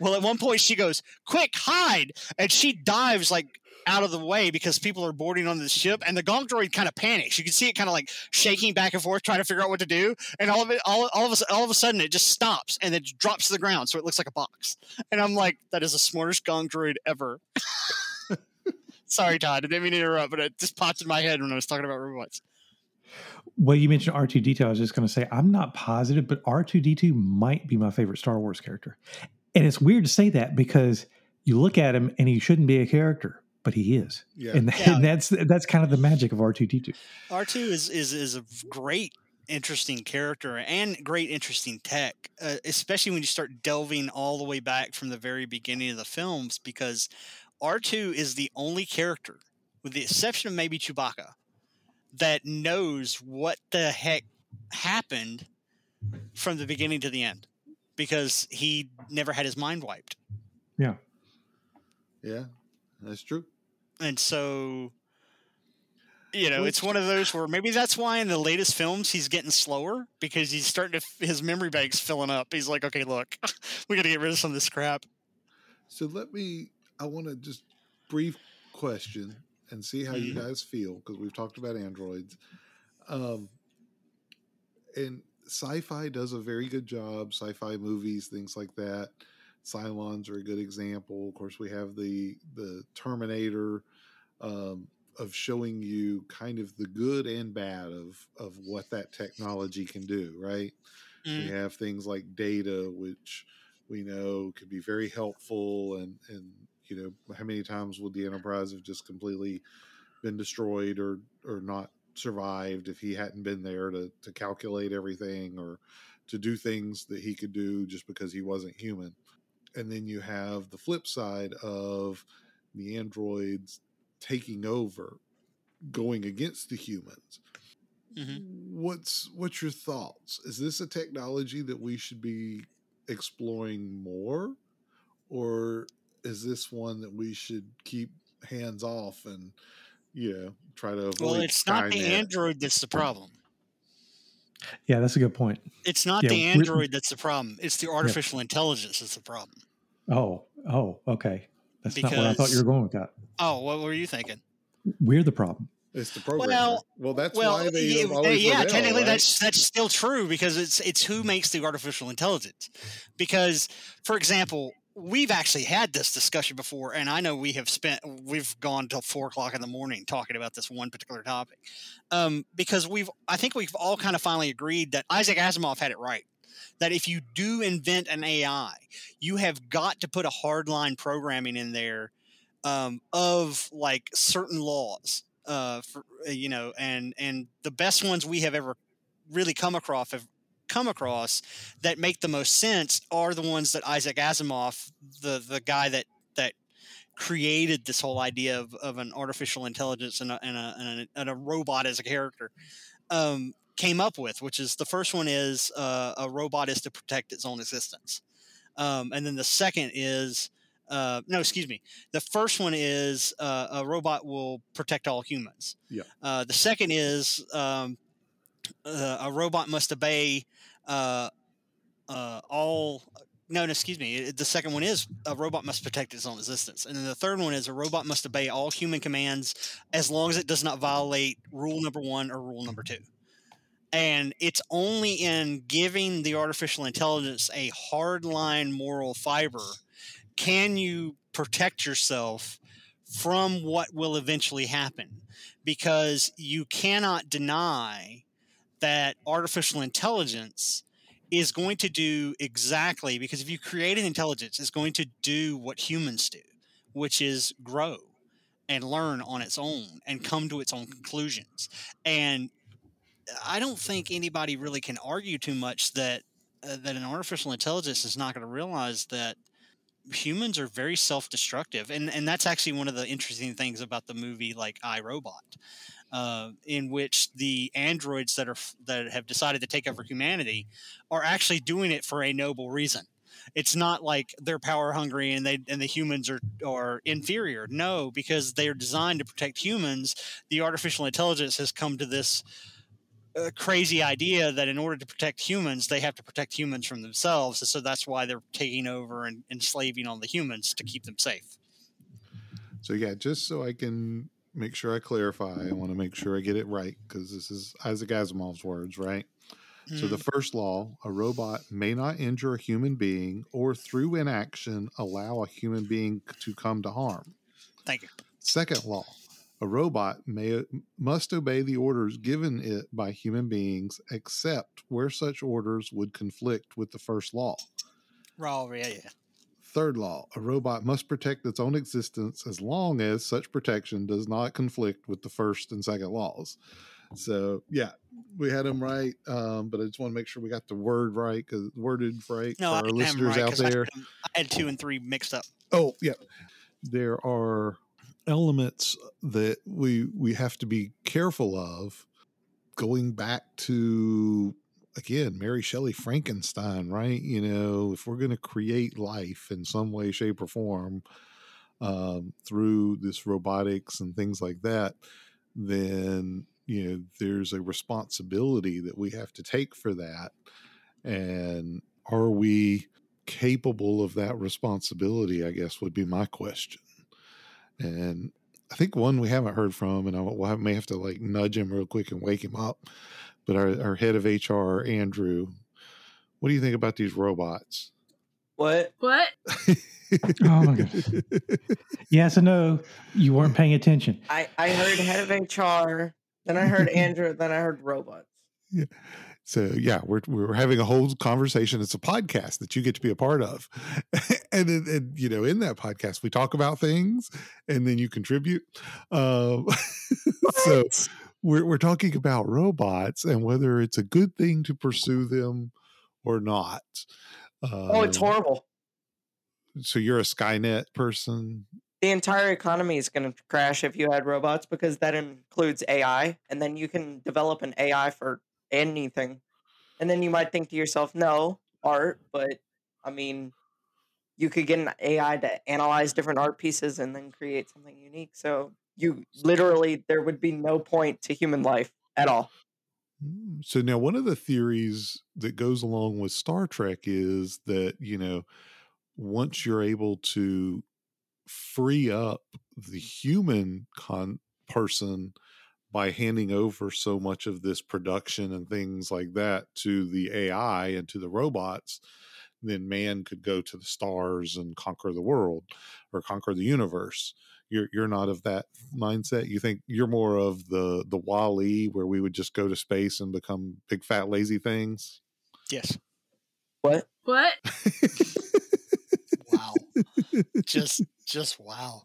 Well, at one point she goes, "Quick, hide!" and she dives like out of the way because people are boarding on the ship, and the Gonk droid kind of panics. You can see it kind of like shaking back and forth, trying to figure out what to do, and all of it, all, all of a, all of a sudden, it just stops and it drops to the ground, so it looks like a box. And I'm like, that is the smartest Gonk droid ever. Sorry, Todd. I didn't mean to interrupt, but it just popped in my head when I was talking about robots. well, you mentioned R2D2. I was just going to say I'm not positive, but R2D2 might be my favorite Star Wars character. And it's weird to say that because you look at him and he shouldn't be a character, but he is. Yeah. And, Yeah. and that's that's kind of the magic of R2D2. R2 is is is a great interesting character and great interesting tech, uh, especially when you start delving all the way back from the very beginning of the films because R2 is the only character with the exception of maybe Chewbacca that knows what the heck happened from the beginning to the end because he never had his mind wiped. Yeah, Yeah, that's true. And so you know, it's one of those where maybe that's why in the latest films he's getting slower because he's starting to his memory bank's filling up. He's like, okay, look, we got to get rid of some of this crap. So let me. I want to just brief question and see how you guys feel because we've talked about androids. Um, and sci-fi does a very good job. Sci-fi movies, things like that. Cylons are a good example. Of course, we have the the Terminator um, of showing you kind of the good and bad of of what that technology can do. Right. We Mm. have things like data, which we know could be very helpful, and and you know how many times would the Enterprise have just completely been destroyed or or not survived if he hadn't been there to to calculate everything or to do things that he could do just because he wasn't human. And then you have the flip side of the androids taking over, going against the humans Mhm. what's what's your thoughts is this a technology that we should be exploring more or is this one that we should keep hands off and you know try to avoid Well, it's not the android that's the problem. Yeah, that's a good point. It's not Yeah, the android that's the problem. It's the artificial intelligence that's the problem. Oh, oh, okay. That's not where I thought you were going with that. Oh, what were you thinking? We're the problem. it's the programmer Well- well, that's well, why they yeah, have always yeah, rebel, technically right? that's that's still true because it's it's who makes the artificial intelligence. Because, for example, we've actually had this discussion before, and I know we have spent we've gone till four o'clock in the morning talking about this one particular topic. Um, because we've I think we've all kind of finally agreed that Isaac Asimov had it right. That if you do invent an AI, you have got to put a hardline programming in there um, of like certain laws uh, for uh, you know, and and the best ones we have ever really come across have come across that make the most sense are the ones that Isaac Asimov, the the guy that that created this whole idea of, of an artificial intelligence and a, and a, and a, and a robot as a character, um, came up with. Which is the first one is uh, a robot is to protect its own existence, um, and then the second is uh, no, excuse me. The first one is uh, a robot will protect all humans. Yeah. Uh, the second is um, uh, a robot must obey uh, uh, all. No, no, excuse me. The second one is a robot must protect its own existence, and then the third one is a robot must obey all human commands as long as it does not violate rule number one or rule number two. And it's only in giving the artificial intelligence a hardline moral fiber can you protect yourself from what will eventually happen because you cannot deny that artificial intelligence is going to do exactly because if you create an intelligence it's going to do what humans do which is grow and learn on its own and come to its own conclusions. And i don't think anybody really can argue too much that uh, that an artificial intelligence is not going to realize that humans are very self-destructive. And and that's actually one of the interesting things about the movie like iRobot uh, in which the androids that are that have decided to take over humanity are actually doing it for a noble reason it's not like they're power hungry and they and the humans are are inferior no because they are designed to protect humans the artificial intelligence has come to this uh, crazy idea that in order to protect humans, they have to protect humans from themselves. And so that's why they're taking over and enslaving on the humans to keep them safe. So yeah, just so I can make sure I clarify, I want to make sure I get it right because this is Isaac Asimov's words, right? So the Mm, first law, a robot may not injure a human being or through inaction allow a human being to come to harm. thank you. Second law, a robot may must obey the orders given it by human beings except where such orders would conflict with the first law. Oh, yeah, yeah. Third law, a robot must protect its own existence as long as such protection does not conflict with the first and second laws. So, yeah, we had them right, um, but I just want to make sure we got the word right because worded right No, for I our didn't have 'em listeners right out 'cause I, there. 'em- I had two and three mixed up. Oh, yeah. There are elements that we we have to be careful of going back to again Mary Shelley Frankenstein, right? You know, if we're going to create life in some way shape or form um, through this robotics and things like that, then you know there's a responsibility that we have to take for that and are we capable of that responsibility i guess would be my question and i think one we haven't heard from and i I may have to like nudge him real quick and wake him up but our, our head of hr andrew what do you think about these robots What? What? Oh my god. Yes and no. You weren't paying attention. I, I heard head of HR, then I heard Andrew, then I heard robots. Yeah. So yeah, we're we're having a whole conversation. It's a podcast that you get to be a part of, and, then- and you know, in that podcast, we talk about things, and then you contribute. Um, so What? We're we're talking about robots and whether it's a good thing to pursue them or not. oh, it's Um, horrible. So you're a Skynet person. The entire economy is going to crash if you had robots because that includes AI, and then you can develop an AI for anything. And then you might think to yourself, no, art, but I mean, you could get an AI to analyze different art pieces and then create something unique. So you literally, there would be no point to human life at all. Mm, So now one of the theories that goes along with Star Trek is that, you know, once you're able to free up the human con person by handing over so much of this production and things like that to the AI and to the robots, then man could go to the stars and conquer the world or conquer the universe. You're you're not of that mindset. You think you're more of the the WALL-E where we would just go to space and become big fat lazy things. Yes. What? What? Wow. just just wow.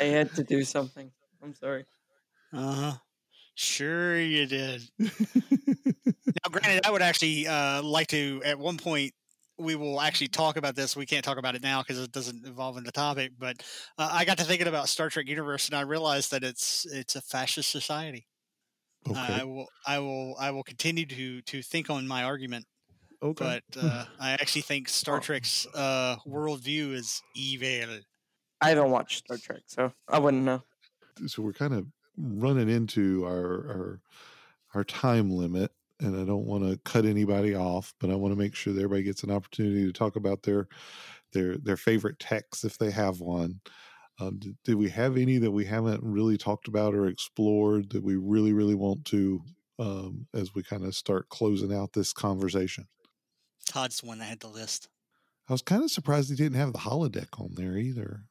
I had to do something. I'm sorry. Uh huh. Sure, you did. Now, granted, I would actually uh, like to, at one point, we will actually talk about this. We can't talk about it now because it doesn't involve in the topic. But uh, I got to thinking about Star Trek Universe, and I realized that it's it's a fascist society. Uh, okay. I will I will I will continue to to think on my argument, okay. but uh, I actually think Star Oh. Trek's uh, worldview is evil. I haven't watched Star Trek, so I wouldn't know. so we're kind of running into our our our time limit and i don't want to cut anybody off but i want to make sure that everybody gets an opportunity to talk about their their their favorite texts if they have one um, do, do we have any that we haven't really talked about or explored that we really really want to um, as we kind of start closing out this conversation Todd's the one that had the list. i was kind of surprised he didn't have the holodeck on there either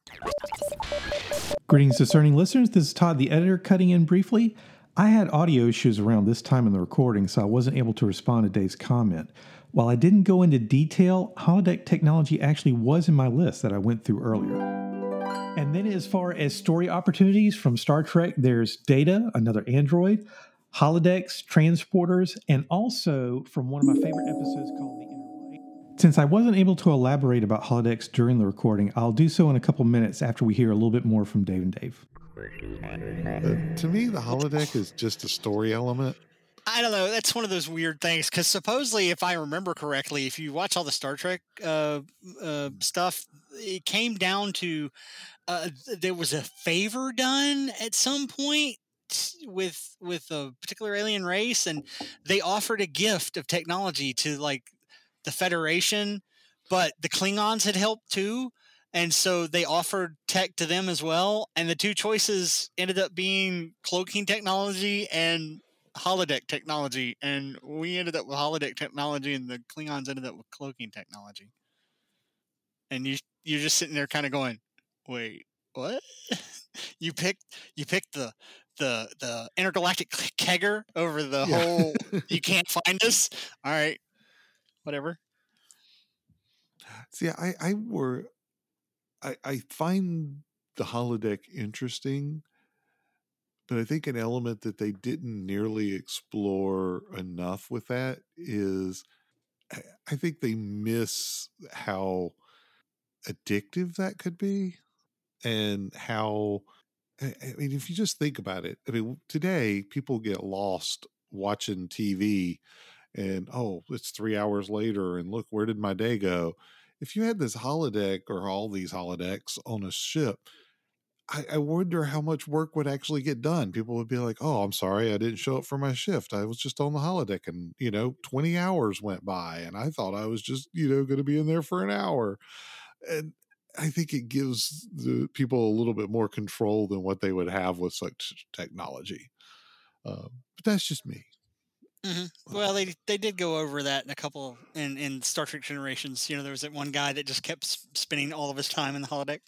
Greetings, discerning listeners. This is Todd, the editor, cutting in briefly. I had audio issues around this time in the recording, so I wasn't able to respond to Dave's comment. While I didn't go into detail, holodeck technology actually was in my list that I went through earlier. And then, as far as story opportunities from Star Trek, there's Data, another android, holodecks, transporters, and also from one of my favorite episodes called The Inner. Since I wasn't able to elaborate about holodecks during the recording, I'll do so in a couple minutes after we hear a little bit more from Dave and Dave. But to me the holodeck is just a story element I don't know. That's one of those weird things because supposedly, if I remember correctly, if you watch all the Star Trek uh, uh, stuff, it came down to uh, there was a favor done at some point with with a particular alien race, and they offered a gift of technology to like the Federation, but the Klingons had helped too. And so they offered tech to them as well. And the two choices ended up being cloaking technology and holodeck technology, and we ended up with holodeck technology, and the Klingons ended up with cloaking technology. And you you're just sitting there, kind of going, "Wait, what? you picked you picked the the the intergalactic kegger over the Yeah. whole. You can't find us. All right, whatever. See, I, I were, I, I find the holodeck interesting, but I think an element that they didn't nearly explore enough with that is, I, think they miss how addictive that could be, and how, I, I mean, if you just think about it, I mean, today people get lost watching TV, and oh, it's three hours later, and look, where did my day go? If you had this holodeck or all these holodecks on a ship, I, I wonder how much work would actually get done. People would be like, "Oh, I'm sorry, I didn't show up for my shift. I was just on the holodeck, and you know, 20 hours went by, and I thought I was just you know going to be in there for an hour." And I think it gives the people a little bit more control than what they would have with such technology. Uh, but that's just me. Hmm Well, they they did go over that in a couple in in Star Trek Generations. You know, there was that one guy that just kept s- spending all of his time in the holodeck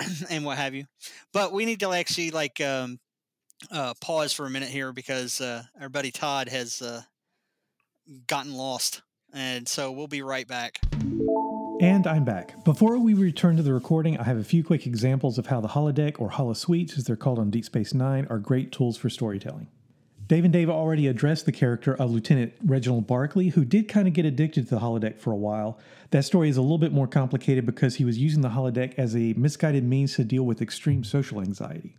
and what have you. But we need to actually like um, uh, pause for a minute here because uh, our buddy Todd has uh, gotten lost, and so we'll be right back. And I'm back. Before we return to the recording, I have a few quick examples of how the holodeck or holosuites, as they're called on Deep Space Nine, are great tools for storytelling. Dave and Dave already addressed the character of Lieutenant Reginald Barclay, who did kind of get addicted to the holodeck for a while. That story is a little bit more complicated because he was using the holodeck as a misguided means to deal with extreme social anxiety.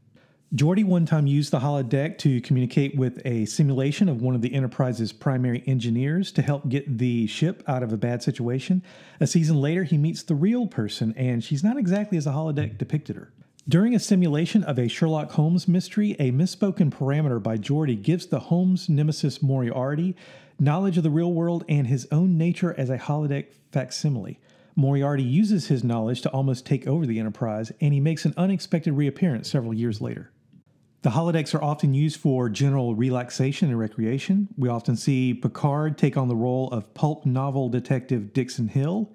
Geordi one time used the holodeck to communicate with a simulation of one of the Enterprise's primary engineers to help get the ship out of a bad situation. A season later, he meets the real person, and she's not exactly as the holodeck depicted her. During a simulation of a Sherlock Holmes mystery, a misspoken parameter by Geordi gives the Holmes nemesis Moriarty knowledge of the real world and his own nature as a holodeck facsimile. Moriarty uses his knowledge to almost take over the Enterprise, and he makes an unexpected reappearance several years later. The holodecks are often used for general relaxation and recreation. We often see Picard take on the role of pulp novel detective Dixon Hill.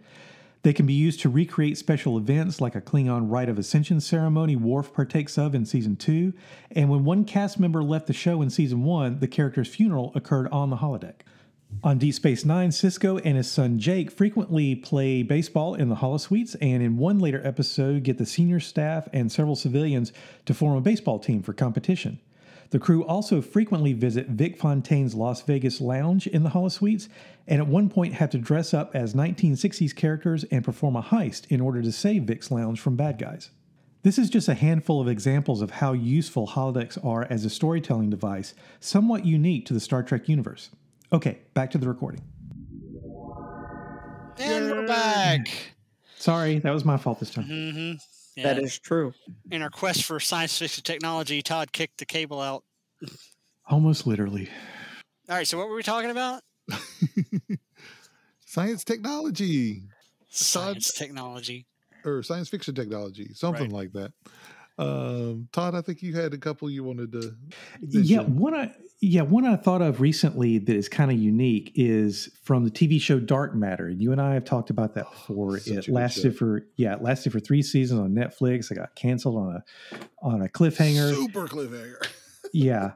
They can be used to recreate special events like a Klingon Rite of Ascension ceremony Worf partakes of in season 2. And when one cast member left the show in season 1, the character's funeral occurred on the holodeck. On Deep Space Nine, Sisko and his son Jake frequently play baseball in the holosuites, and in one later episode, get the senior staff and several civilians to form a baseball team for competition. The crew also frequently visit Vic Fontaine's Las Vegas lounge in the holosuites, and at one point have to dress up as 1960s characters and perform a heist in order to save Vic's lounge from bad guys. This is just a handful of examples of how useful holodecks are as a storytelling device, somewhat unique to the Star Trek universe. Okay, back to the recording. And we're back. Sorry, that was my fault this time. hmm Yeah. That is true. In our quest for science fiction technology, Todd kicked the cable out. Almost literally. All right, so what were we talking about? science technology Science technology. or science fiction technology, something like that. Um, Todd, I think you had a couple you wanted to. Yeah, mention. one I yeah one I thought of recently that is kind of unique is from the TV show Dark Matter. You and I have talked about that oh, before. Such a it lasted for yeah, it lasted for three seasons on Netflix. It got canceled on a on a cliffhanger. Super cliffhanger. yeah.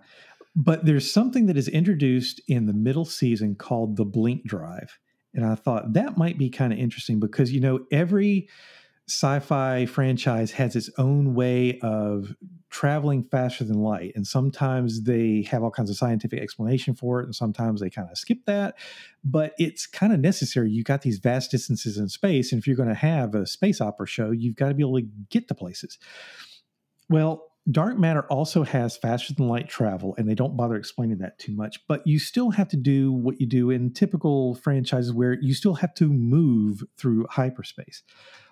But there's something that is introduced in the middle season called the blink drive. And I thought that might be kind of interesting because, you know, every sci fi franchise has its own way of traveling faster than light. And sometimes they have all kinds of scientific explanation for it. And sometimes they kind of skip that. But it's kind of necessary. You've got these vast distances in space. And if you're going to have a space opera show, you've got to be able to get to places. Well, dark matter also has faster than light travel, and they don't bother explaining that too much. But you still have to do what you do in typical franchises where you still have to move through hyperspace.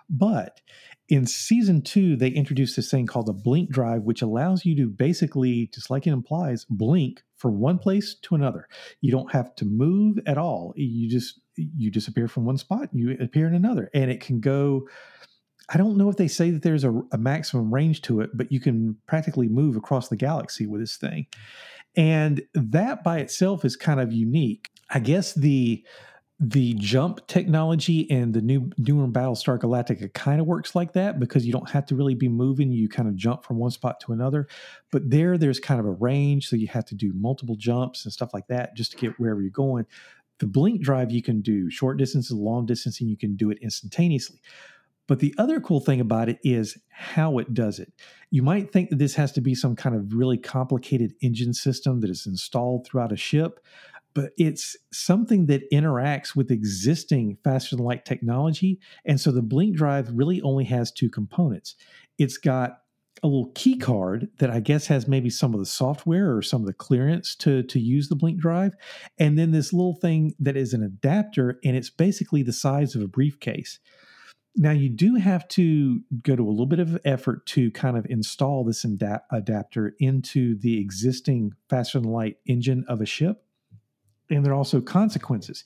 But in season two, they introduced this thing called the blink drive, which allows you to basically, just like it implies, blink from one place to another. You don't have to move at all. You just you disappear from one spot, you appear in another, and it can go I don't know if they say that there's a, a, maximum range to it, but you can practically move across the galaxy with this thing. And that by itself is kind of unique. I guess the the jump technology and the new newer Battlestar Galactica kind of works like that because you don't have to really be moving. You kind of jump from one spot to another. But there, there's kind of a range, so you have to do multiple jumps and stuff like that just to get wherever you're going. The blink drive you can do short distances, long distance, and you can do it instantaneously. But the other cool thing about it is how it does it. You might think that this has to be some kind of really complicated engine system that is installed throughout a ship, but it's something that interacts with existing faster than light technology. And so the Blink drive really only has two components. It's got a little key card that I guess has maybe some of the software or some of the clearance to, to use the Blink drive. And then this little thing that is an adapter, and it's basically the size of a briefcase Now, you do have to go to a little bit of effort to kind of install this adap- adapter into the existing faster than light engine of a ship. And there are also consequences.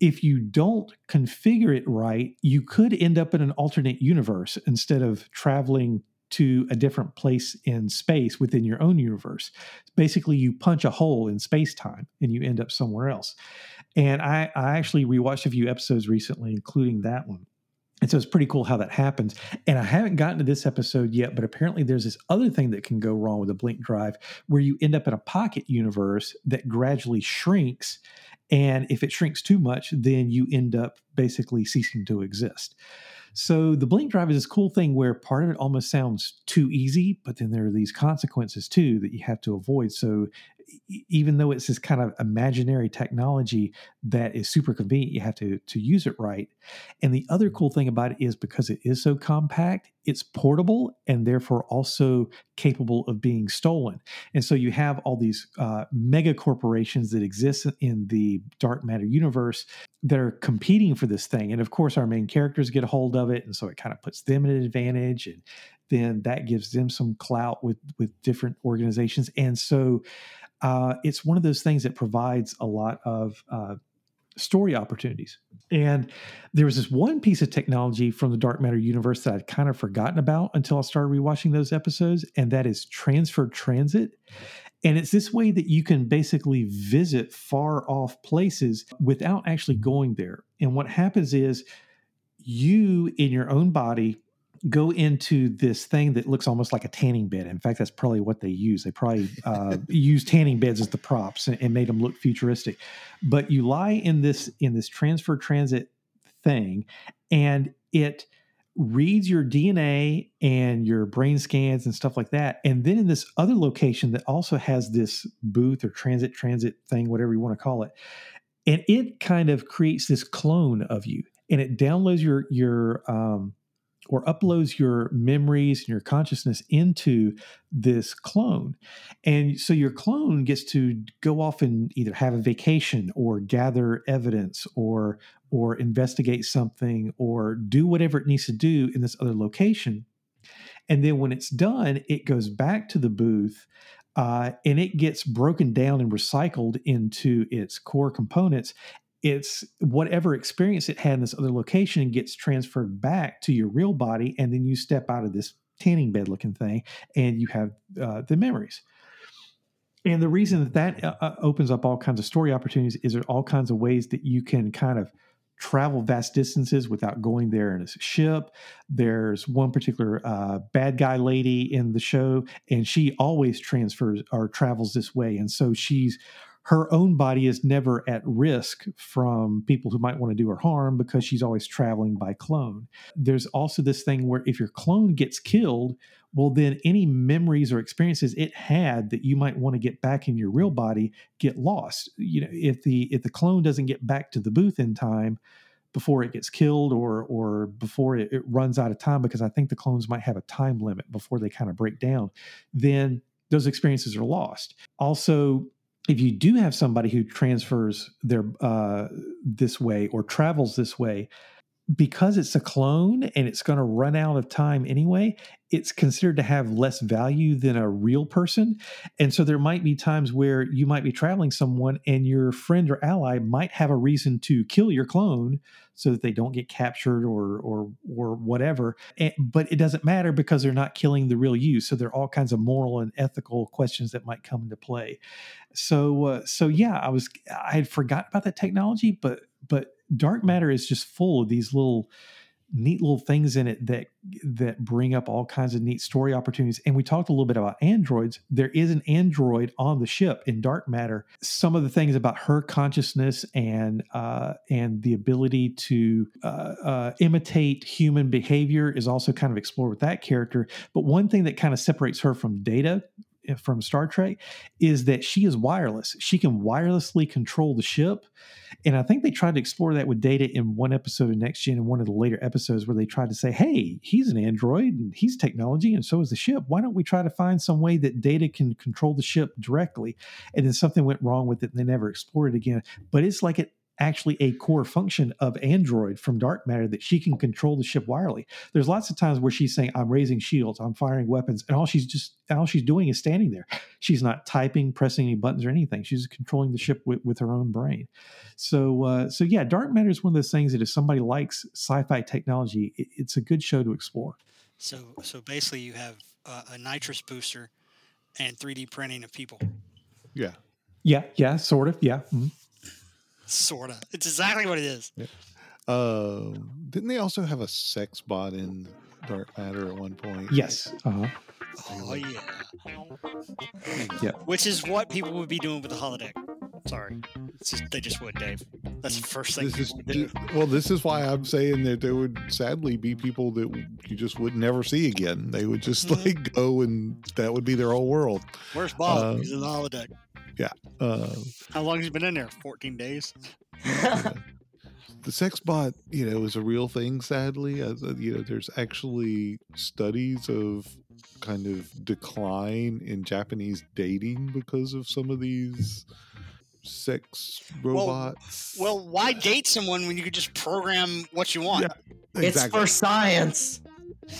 If you don't configure it right, you could end up in an alternate universe instead of traveling to a different place in space within your own universe. Basically, you punch a hole in space time and you end up somewhere else. And I, I actually rewatched a few episodes recently, including that one. And so it's pretty cool how that happens. And I haven't gotten to this episode yet, but apparently there's this other thing that can go wrong with a blink drive where you end up in a pocket universe that gradually shrinks. And if it shrinks too much, then you end up basically ceasing to exist. So the blink drive is this cool thing where part of it almost sounds too easy, but then there are these consequences too that you have to avoid. So even though it's this kind of imaginary technology that is super convenient, you have to to use it right. And the other cool thing about it is because it is so compact, it's portable and therefore also capable of being stolen. And so you have all these uh, mega corporations that exist in the dark matter universe that are competing for this thing. And of course, our main characters get a hold of it, and so it kind of puts them at an advantage and then that gives them some clout with with different organizations and so uh, it's one of those things that provides a lot of uh, story opportunities. And there was this one piece of technology from the Dark Matter universe that I'd kind of forgotten about until I started rewatching those episodes, and that is transfer transit. And it's this way that you can basically visit far off places without actually going there. And what happens is you, in your own body, go into this thing that looks almost like a tanning bed. In fact, that's probably what they use. They probably uh, use tanning beds as the props and, and, made them look futuristic. But you lie in this in this transfer transit thing, and it reads your DNA and your brain scans and stuff like that. And then in this other location that also has this booth or transit transit thing, whatever you want to call it, and it kind of creates this clone of you, and it downloads your your um, or uploads your memories and your consciousness into this clone. And so your clone gets to go off and either have a vacation or gather evidence or or investigate something or do whatever it needs to do in this other location. And then when it's done, it goes back to the booth uh, and it gets broken down and recycled into its core components it's whatever experience it had in this other location gets transferred back to your real body and then you step out of this tanning bed looking thing and you have uh, the memories and the reason that that uh, uh opens up all kinds of story opportunities is there all kinds of ways that you can kind of travel vast distances without going there in a ship. There's one particular uh, bad guy lady in the show, and she always transfers or travels this way. And so she's her own body is never at risk from people who might want to do her harm because she's always traveling by clone. There's also this thing where if your clone gets killed, well, then any memories or experiences it had that you might want to get back in your real body get lost. You know, if the if the clone doesn't get back to the booth in time, before it gets killed or or before it, it, runs out of time because I think the clones might have a time limit before they kind of break down, then those experiences are lost. Also, if you do have somebody who transfers their uh, this way or travels this way, because it's a clone and it's going to run out of time anyway, it's considered to have less value than a real person. And so there might be times where you might be traveling someone and your friend or ally might have a reason to kill your clone so that they don't get captured or or or whatever. And, but it doesn't matter because they're not killing the real you. So there are all kinds of moral and ethical questions that might come into play. So uh, so yeah, I was I had forgotten about that technology, but but dark matter is just full of these little neat little things in it that that bring up all kinds of neat story opportunities. And we talked a little bit about androids. There is an android on the ship in dark matter. Some of the things about her consciousness and uh, and the ability to uh, uh, imitate human behavior is also kind of explored with that character. But one thing that kind of separates her from data Eh, from Star Trek is that she is wireless. She can wirelessly control the ship and I think they tried to explore that with Data in one episode of Next Gen in one of the later episodes where they tried to say, hey, he's an android and he's technology and so is the ship. Why don't we try to find some way that Data can control the ship directly? And then something went wrong with it and they never explored it again. But it's like it actually a core function of Android from Dark Matter that she can control the ship wirely. There's lots of times where she's saying, "I'm raising shields, I'm firing weapons," and all she's just all she's doing is standing there. She's not typing, pressing any buttons or anything. She's controlling the ship with, with her own brain. So, uh, so yeah, Dark Matter is one of those things that if somebody likes sci-fi technology, it, it's a good show to explore. So so basically, you have uh, a nitrous booster and 3D printing of people. Yeah. Yeah, yeah, sort of, yeah. mhm. Sorta. It's exactly what it is. Uh, didn't they also have a sex bot in Dark Matter at one point? Yes. Uh-huh. Oh yeah. Yep. Which is what people would be doing with the holodeck. Sorry, it's just they just would, Dave. That's the first thing This is do. well. This is why I'm saying that there would sadly be people that you just would never see again. They would just Mhm. like go and that would be their whole world. Where's Bob? uh, He's in the holodeck. Yeah. Uh, How long has he been in there? 14 days. the sex bot, you know, is a real thing. Sadly, as uh, you know, there's actually studies of kind of decline in Japanese dating because of some of these sex robots. Well, why date someone when you could just program what you want? Yeah. It's for science.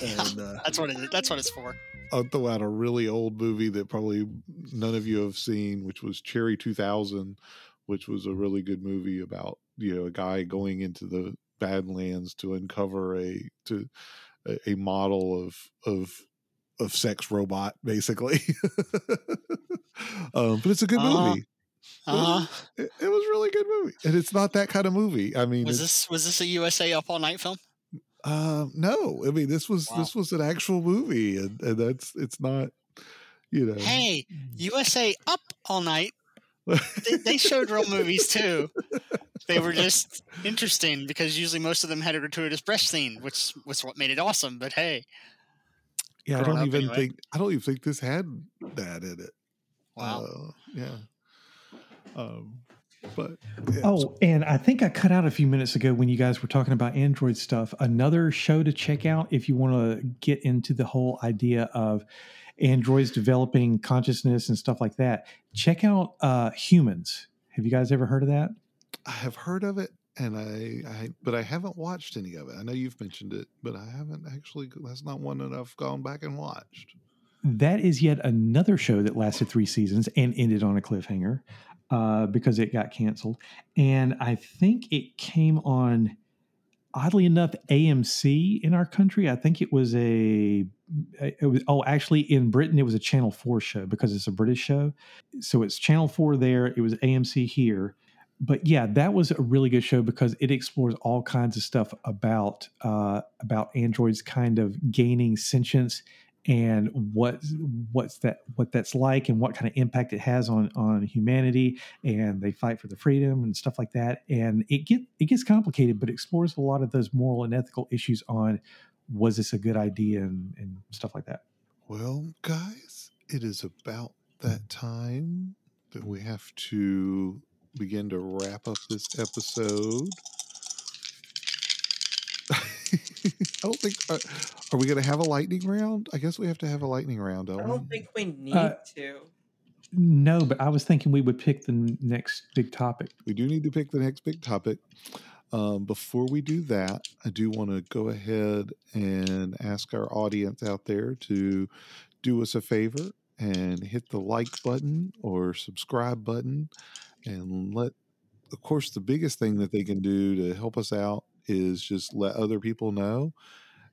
And, uh, That's what it is. That's what it's for. I'll throw out a really old movie that probably none of you have seen, which was Cherry 2000, which was a really good movie about you know a guy going into the Badlands to uncover a to a, a model of of of sex robot, basically. um, but it's a good Uh-huh. movie. Uh, It, it was a really good movie, and it's not that kind of movie. I mean, was this was this a USA Up All Night film? um, no, I mean this was Wow. this was an actual movie, and, and that's it's not. You know, Hey, USA Up All Night. They, they showed real movies too. They were just interesting because usually most of them had a gratuitous breast scene, which was what made it awesome. But hey, Yeah, I don't even anyway. think I don't even think this had that in it. wow. Uh, yeah. Um, but yeah, Oh, and I think I cut out a few minutes ago when you guys were talking about Android stuff. Another show to check out if you want to get into the whole idea of androids developing consciousness and stuff like that. Check out uh, Humans. Have you guys ever heard of that? I have heard of it, and I, I, but I haven't watched any of it. I know you've mentioned it, but I haven't actually. That's not one that I've gone back and watched. That is yet another show that lasted three seasons and ended on a cliffhanger uh, because it got canceled. And I think it came on, oddly enough, AMC in our country. I think it was a, it was, oh, actually in Britain, it was a Channel 4 show because it's a British show. So it's Channel 4 there, it was AMC here. But yeah, that was a really good show because it explores all kinds of stuff about uh, about androids kind of gaining sentience and what what's that what that's like and what kind of impact it has on on humanity and they fight for the freedom and stuff like that. And it get it gets complicated but explores a lot of those moral and ethical issues on was this a good idea and, and stuff like that. Well, guys, it is about that mm-hmm. time that we have to begin to wrap up this episode. I don't think. Uh, are we going to have a lightning round? I guess we have to have a lightning round. I Don't I don't we? think we need Uh, to. no but i was thinking we would pick the next big topic we do need to pick the next big topic. Um, before we do that, I do want to go ahead and ask our audience out there to do us a favor and hit the like button or subscribe button and let of course the biggest thing that they can do to help us out is just let other people know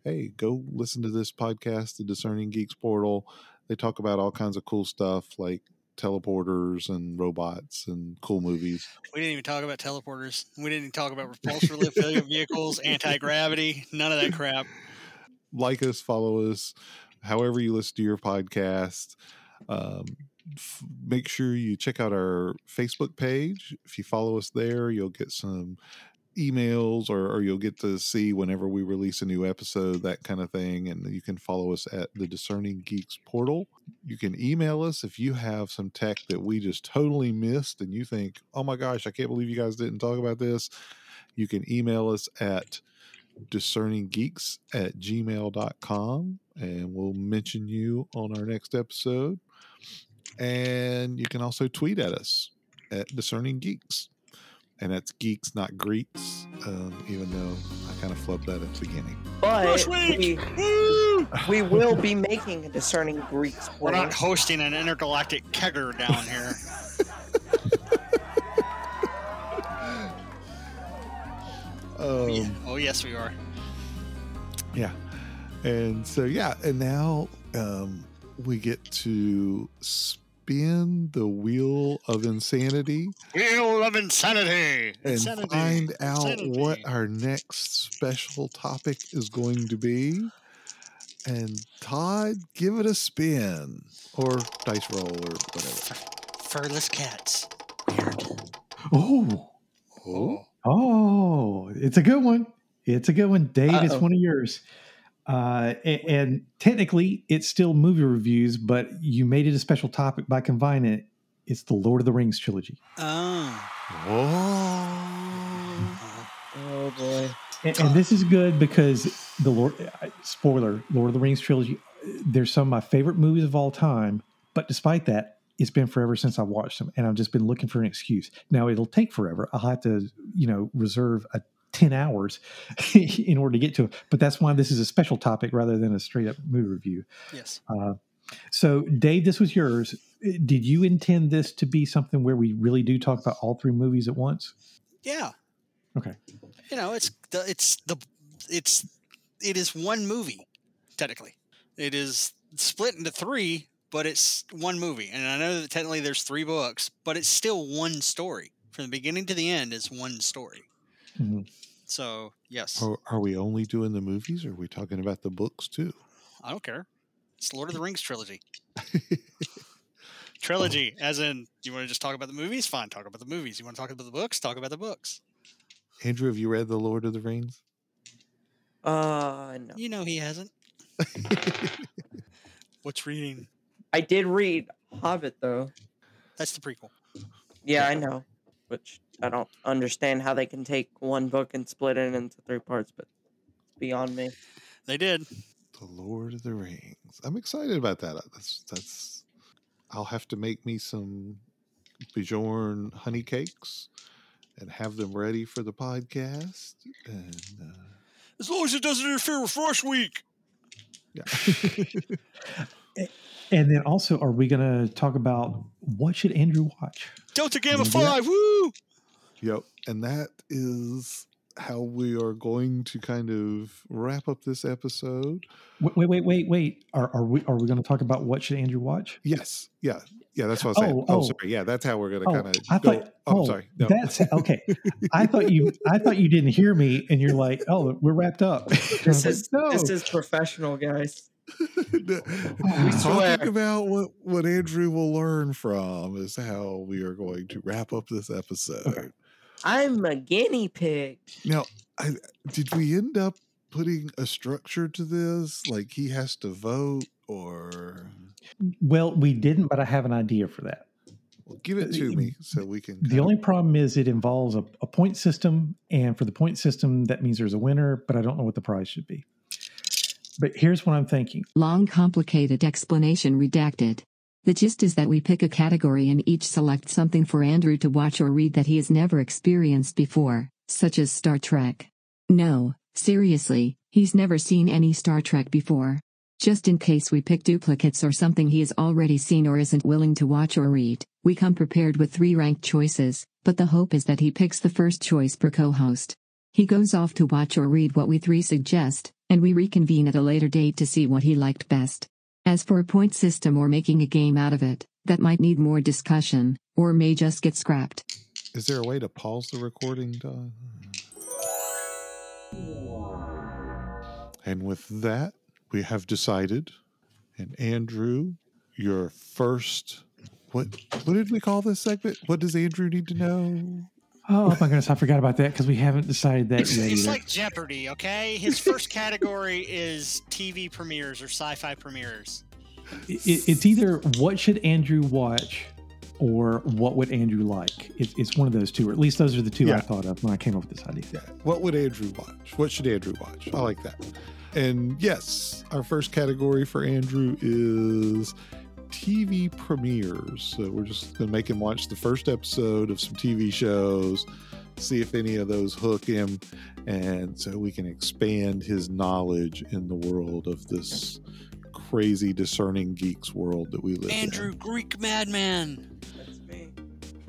hey go listen to this podcast the discerning geeks portal they talk about all kinds of cool stuff like teleporters and robots and cool movies We didn't even talk about teleporters. We didn't even talk about repulsor lift vehicles, anti gravity, none of that crap. like us, follow us, however you listen to your podcast. Um, f- make sure you check out our Facebook page. If you follow us there, you'll get some emails or, or you'll get to see whenever we release a new episode, that kind of thing. And you can follow us at the Discerning Geeks portal. You can email us if you have some tech that we just totally missed and you think, oh my gosh, I can't believe you guys didn't talk about this. You can email us at discerninggeeks at gmail.com and we'll mention you on our next episode. And you can also tweet at us at discerning geeks. And that's geeks, not Greeks. Um, even though I kind of flubbed that at the beginning. But we, we will be making a discerning Greeks. We're not hosting an intergalactic kegger down here. Yeah. Um, Oh yes, we are. Yeah. And so, yeah. And now um, we get to spin the wheel of insanity Wheel of insanity. and Insanity. find out what our next special topic is going to be. And Todd, give it a spin or dice roll or whatever. Furless cats. Weird. Oh, Oh, oh, it's a good one. It's a good one. Dave, it's Uh-oh. one of yours. Uh, a- and, technically, it's still movie reviews, but you made it a special topic by combining it. It's the Lord of the Rings trilogy. Oh. oh. Oh boy. And, and this is good because the Lord, uh, spoiler, Lord of the Rings trilogy, uh, they're some of my favorite movies of all time. But despite that, it's been forever since I watched them, and I've just been looking for an excuse. Now it'll take forever. I'll have to, you know, reserve a ten hours in order to get to it. But that's why this is a special topic rather than a straight up movie review. Yes. Uh, so, Dave, this was yours. Did you intend this to be something where we really do talk about all three movies at once? Yeah. Okay. You know, it's the it's the it's it is one movie technically. It is split into three, but it's one movie. And I know that technically there's three books, but it's still one story. From the beginning to the end is one story. Mhm. So yes, Are, are we only doing the movies or are we talking about the books too? I don't care. It's Lord of the Rings trilogy. trilogy, as in you want to just talk about the movies? Fine, talk about the movies. You want to talk about the books? Talk about the books. Andrew, have you read The Lord of the Rings? Uh no. You know he hasn't. What's reading? I did read Hobbit though. That's the prequel. Yeah, I know. Which I don't understand how they can take one book and split it into three parts, but beyond me. They did. The Lord of the Rings. I'm excited about that. That's that's. I'll have to make me some Beorn honey cakes and have them ready for the podcast. And uh, As long as it doesn't interfere with Rush Week. yeah, And then also, are we going to talk about what should Andrew watch? Delta Gamma Can we do 5, woo! yep. And that is how we are going to kind of wrap up this episode. Wait, wait, wait, wait, wait. Are, are we are we going to talk about what should Andrew watch? Yes, yeah, yeah. That's what I'm saying. Oh, Oh, oh. sorry. Yeah, that's how we're going to Oh, kind of I go. thought. oh, oh, sorry. No. That's okay. I thought you. I thought you didn't hear me, and you're like, "Oh, we're wrapped up." This was like, is no. this is professional, guys. We swear. talk about what what Andrew will learn from is how we are going to wrap up this episode. I'm a guinea pig. Now, I, did we end up putting a structure to this? Like he has to vote, or well, we didn't, but I have an idea for that. well, give it to me so we can. The kinda- only problem is it involves a, a point system, and for the point system, that means there's a winner, but I don't know what the prize should be. But here's what I'm thinking. Long complicated explanation redacted. The gist is that we pick a category and each select something for Andrew to watch or read that he has never experienced before, such as Star Trek. No, seriously, he's never seen any Star Trek before. Just in case we pick duplicates or something he has already seen or isn't willing to watch or read, we come prepared with three ranked choices, but the hope is that he picks the first choice per co host. He goes off to watch or read what we three suggest, and we reconvene at a later date to see what he liked best. As for a point system or making a game out of it, that might need more discussion, or may just get scrapped. Is there a way to pause the recording, Don? And with that, we have decided. And Andrew, your first what what did we call this segment? What does Andrew need to know? Oh my goodness, I forgot about that because we haven't decided that It's, yet. it's either. like Jeopardy, okay? His first category is TV premieres or sci-fi premieres. It- it's either what should Andrew watch or what would Andrew like. It, it's one of those two, or at least those are the two I thought of when I came up with this idea. Yeah. What would Andrew watch? What should Andrew watch? I like that. And yes, our first category for Andrew is TV premieres. So we're just going to make him watch the first episode of some TV shows see if any of those hook him, and so we can expand his knowledge in the world of this crazy discerning geeks world that we live in. Andrew, Greek madman. That's me.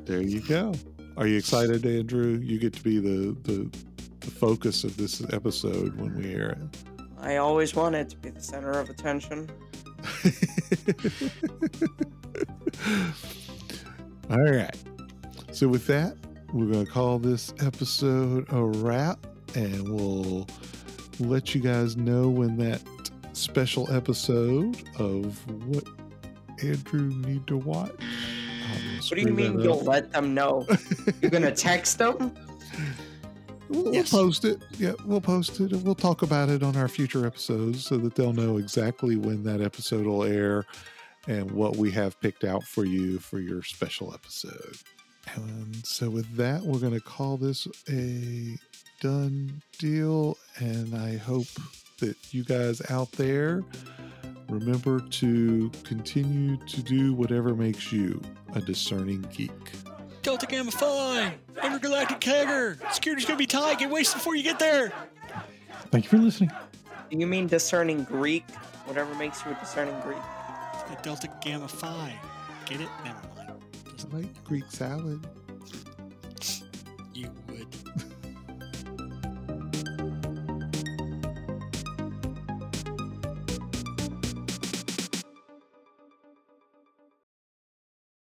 There you go. Are you excited, Andrew? You get to be the the, the focus of this episode when we air it. I always wanted to be the center of attention. All right. So with that, we're going to call this episode a wrap, and we'll let you guys know when that special episode of what Andrew need to watch. What do you mean you'll let them know? You're gonna text them? We'll, Yes. post it. Yeah, we'll post it, and we'll talk about it on our future episodes so that they'll know exactly when that episode will air and what we have picked out for you for your special episode. And so, with that, we're going to call this a done deal. And I hope that you guys out there remember to continue to do whatever makes you a discerning geek. Delta Gamma Phi, intergalactic kegger. Security's gonna be tight. Get wasted before you get there. Thank you for listening. You mean discerning Greek? Whatever makes you a discerning Greek. The Delta Gamma Phi. Get it? Never mind. Just I like Greek salad. you would.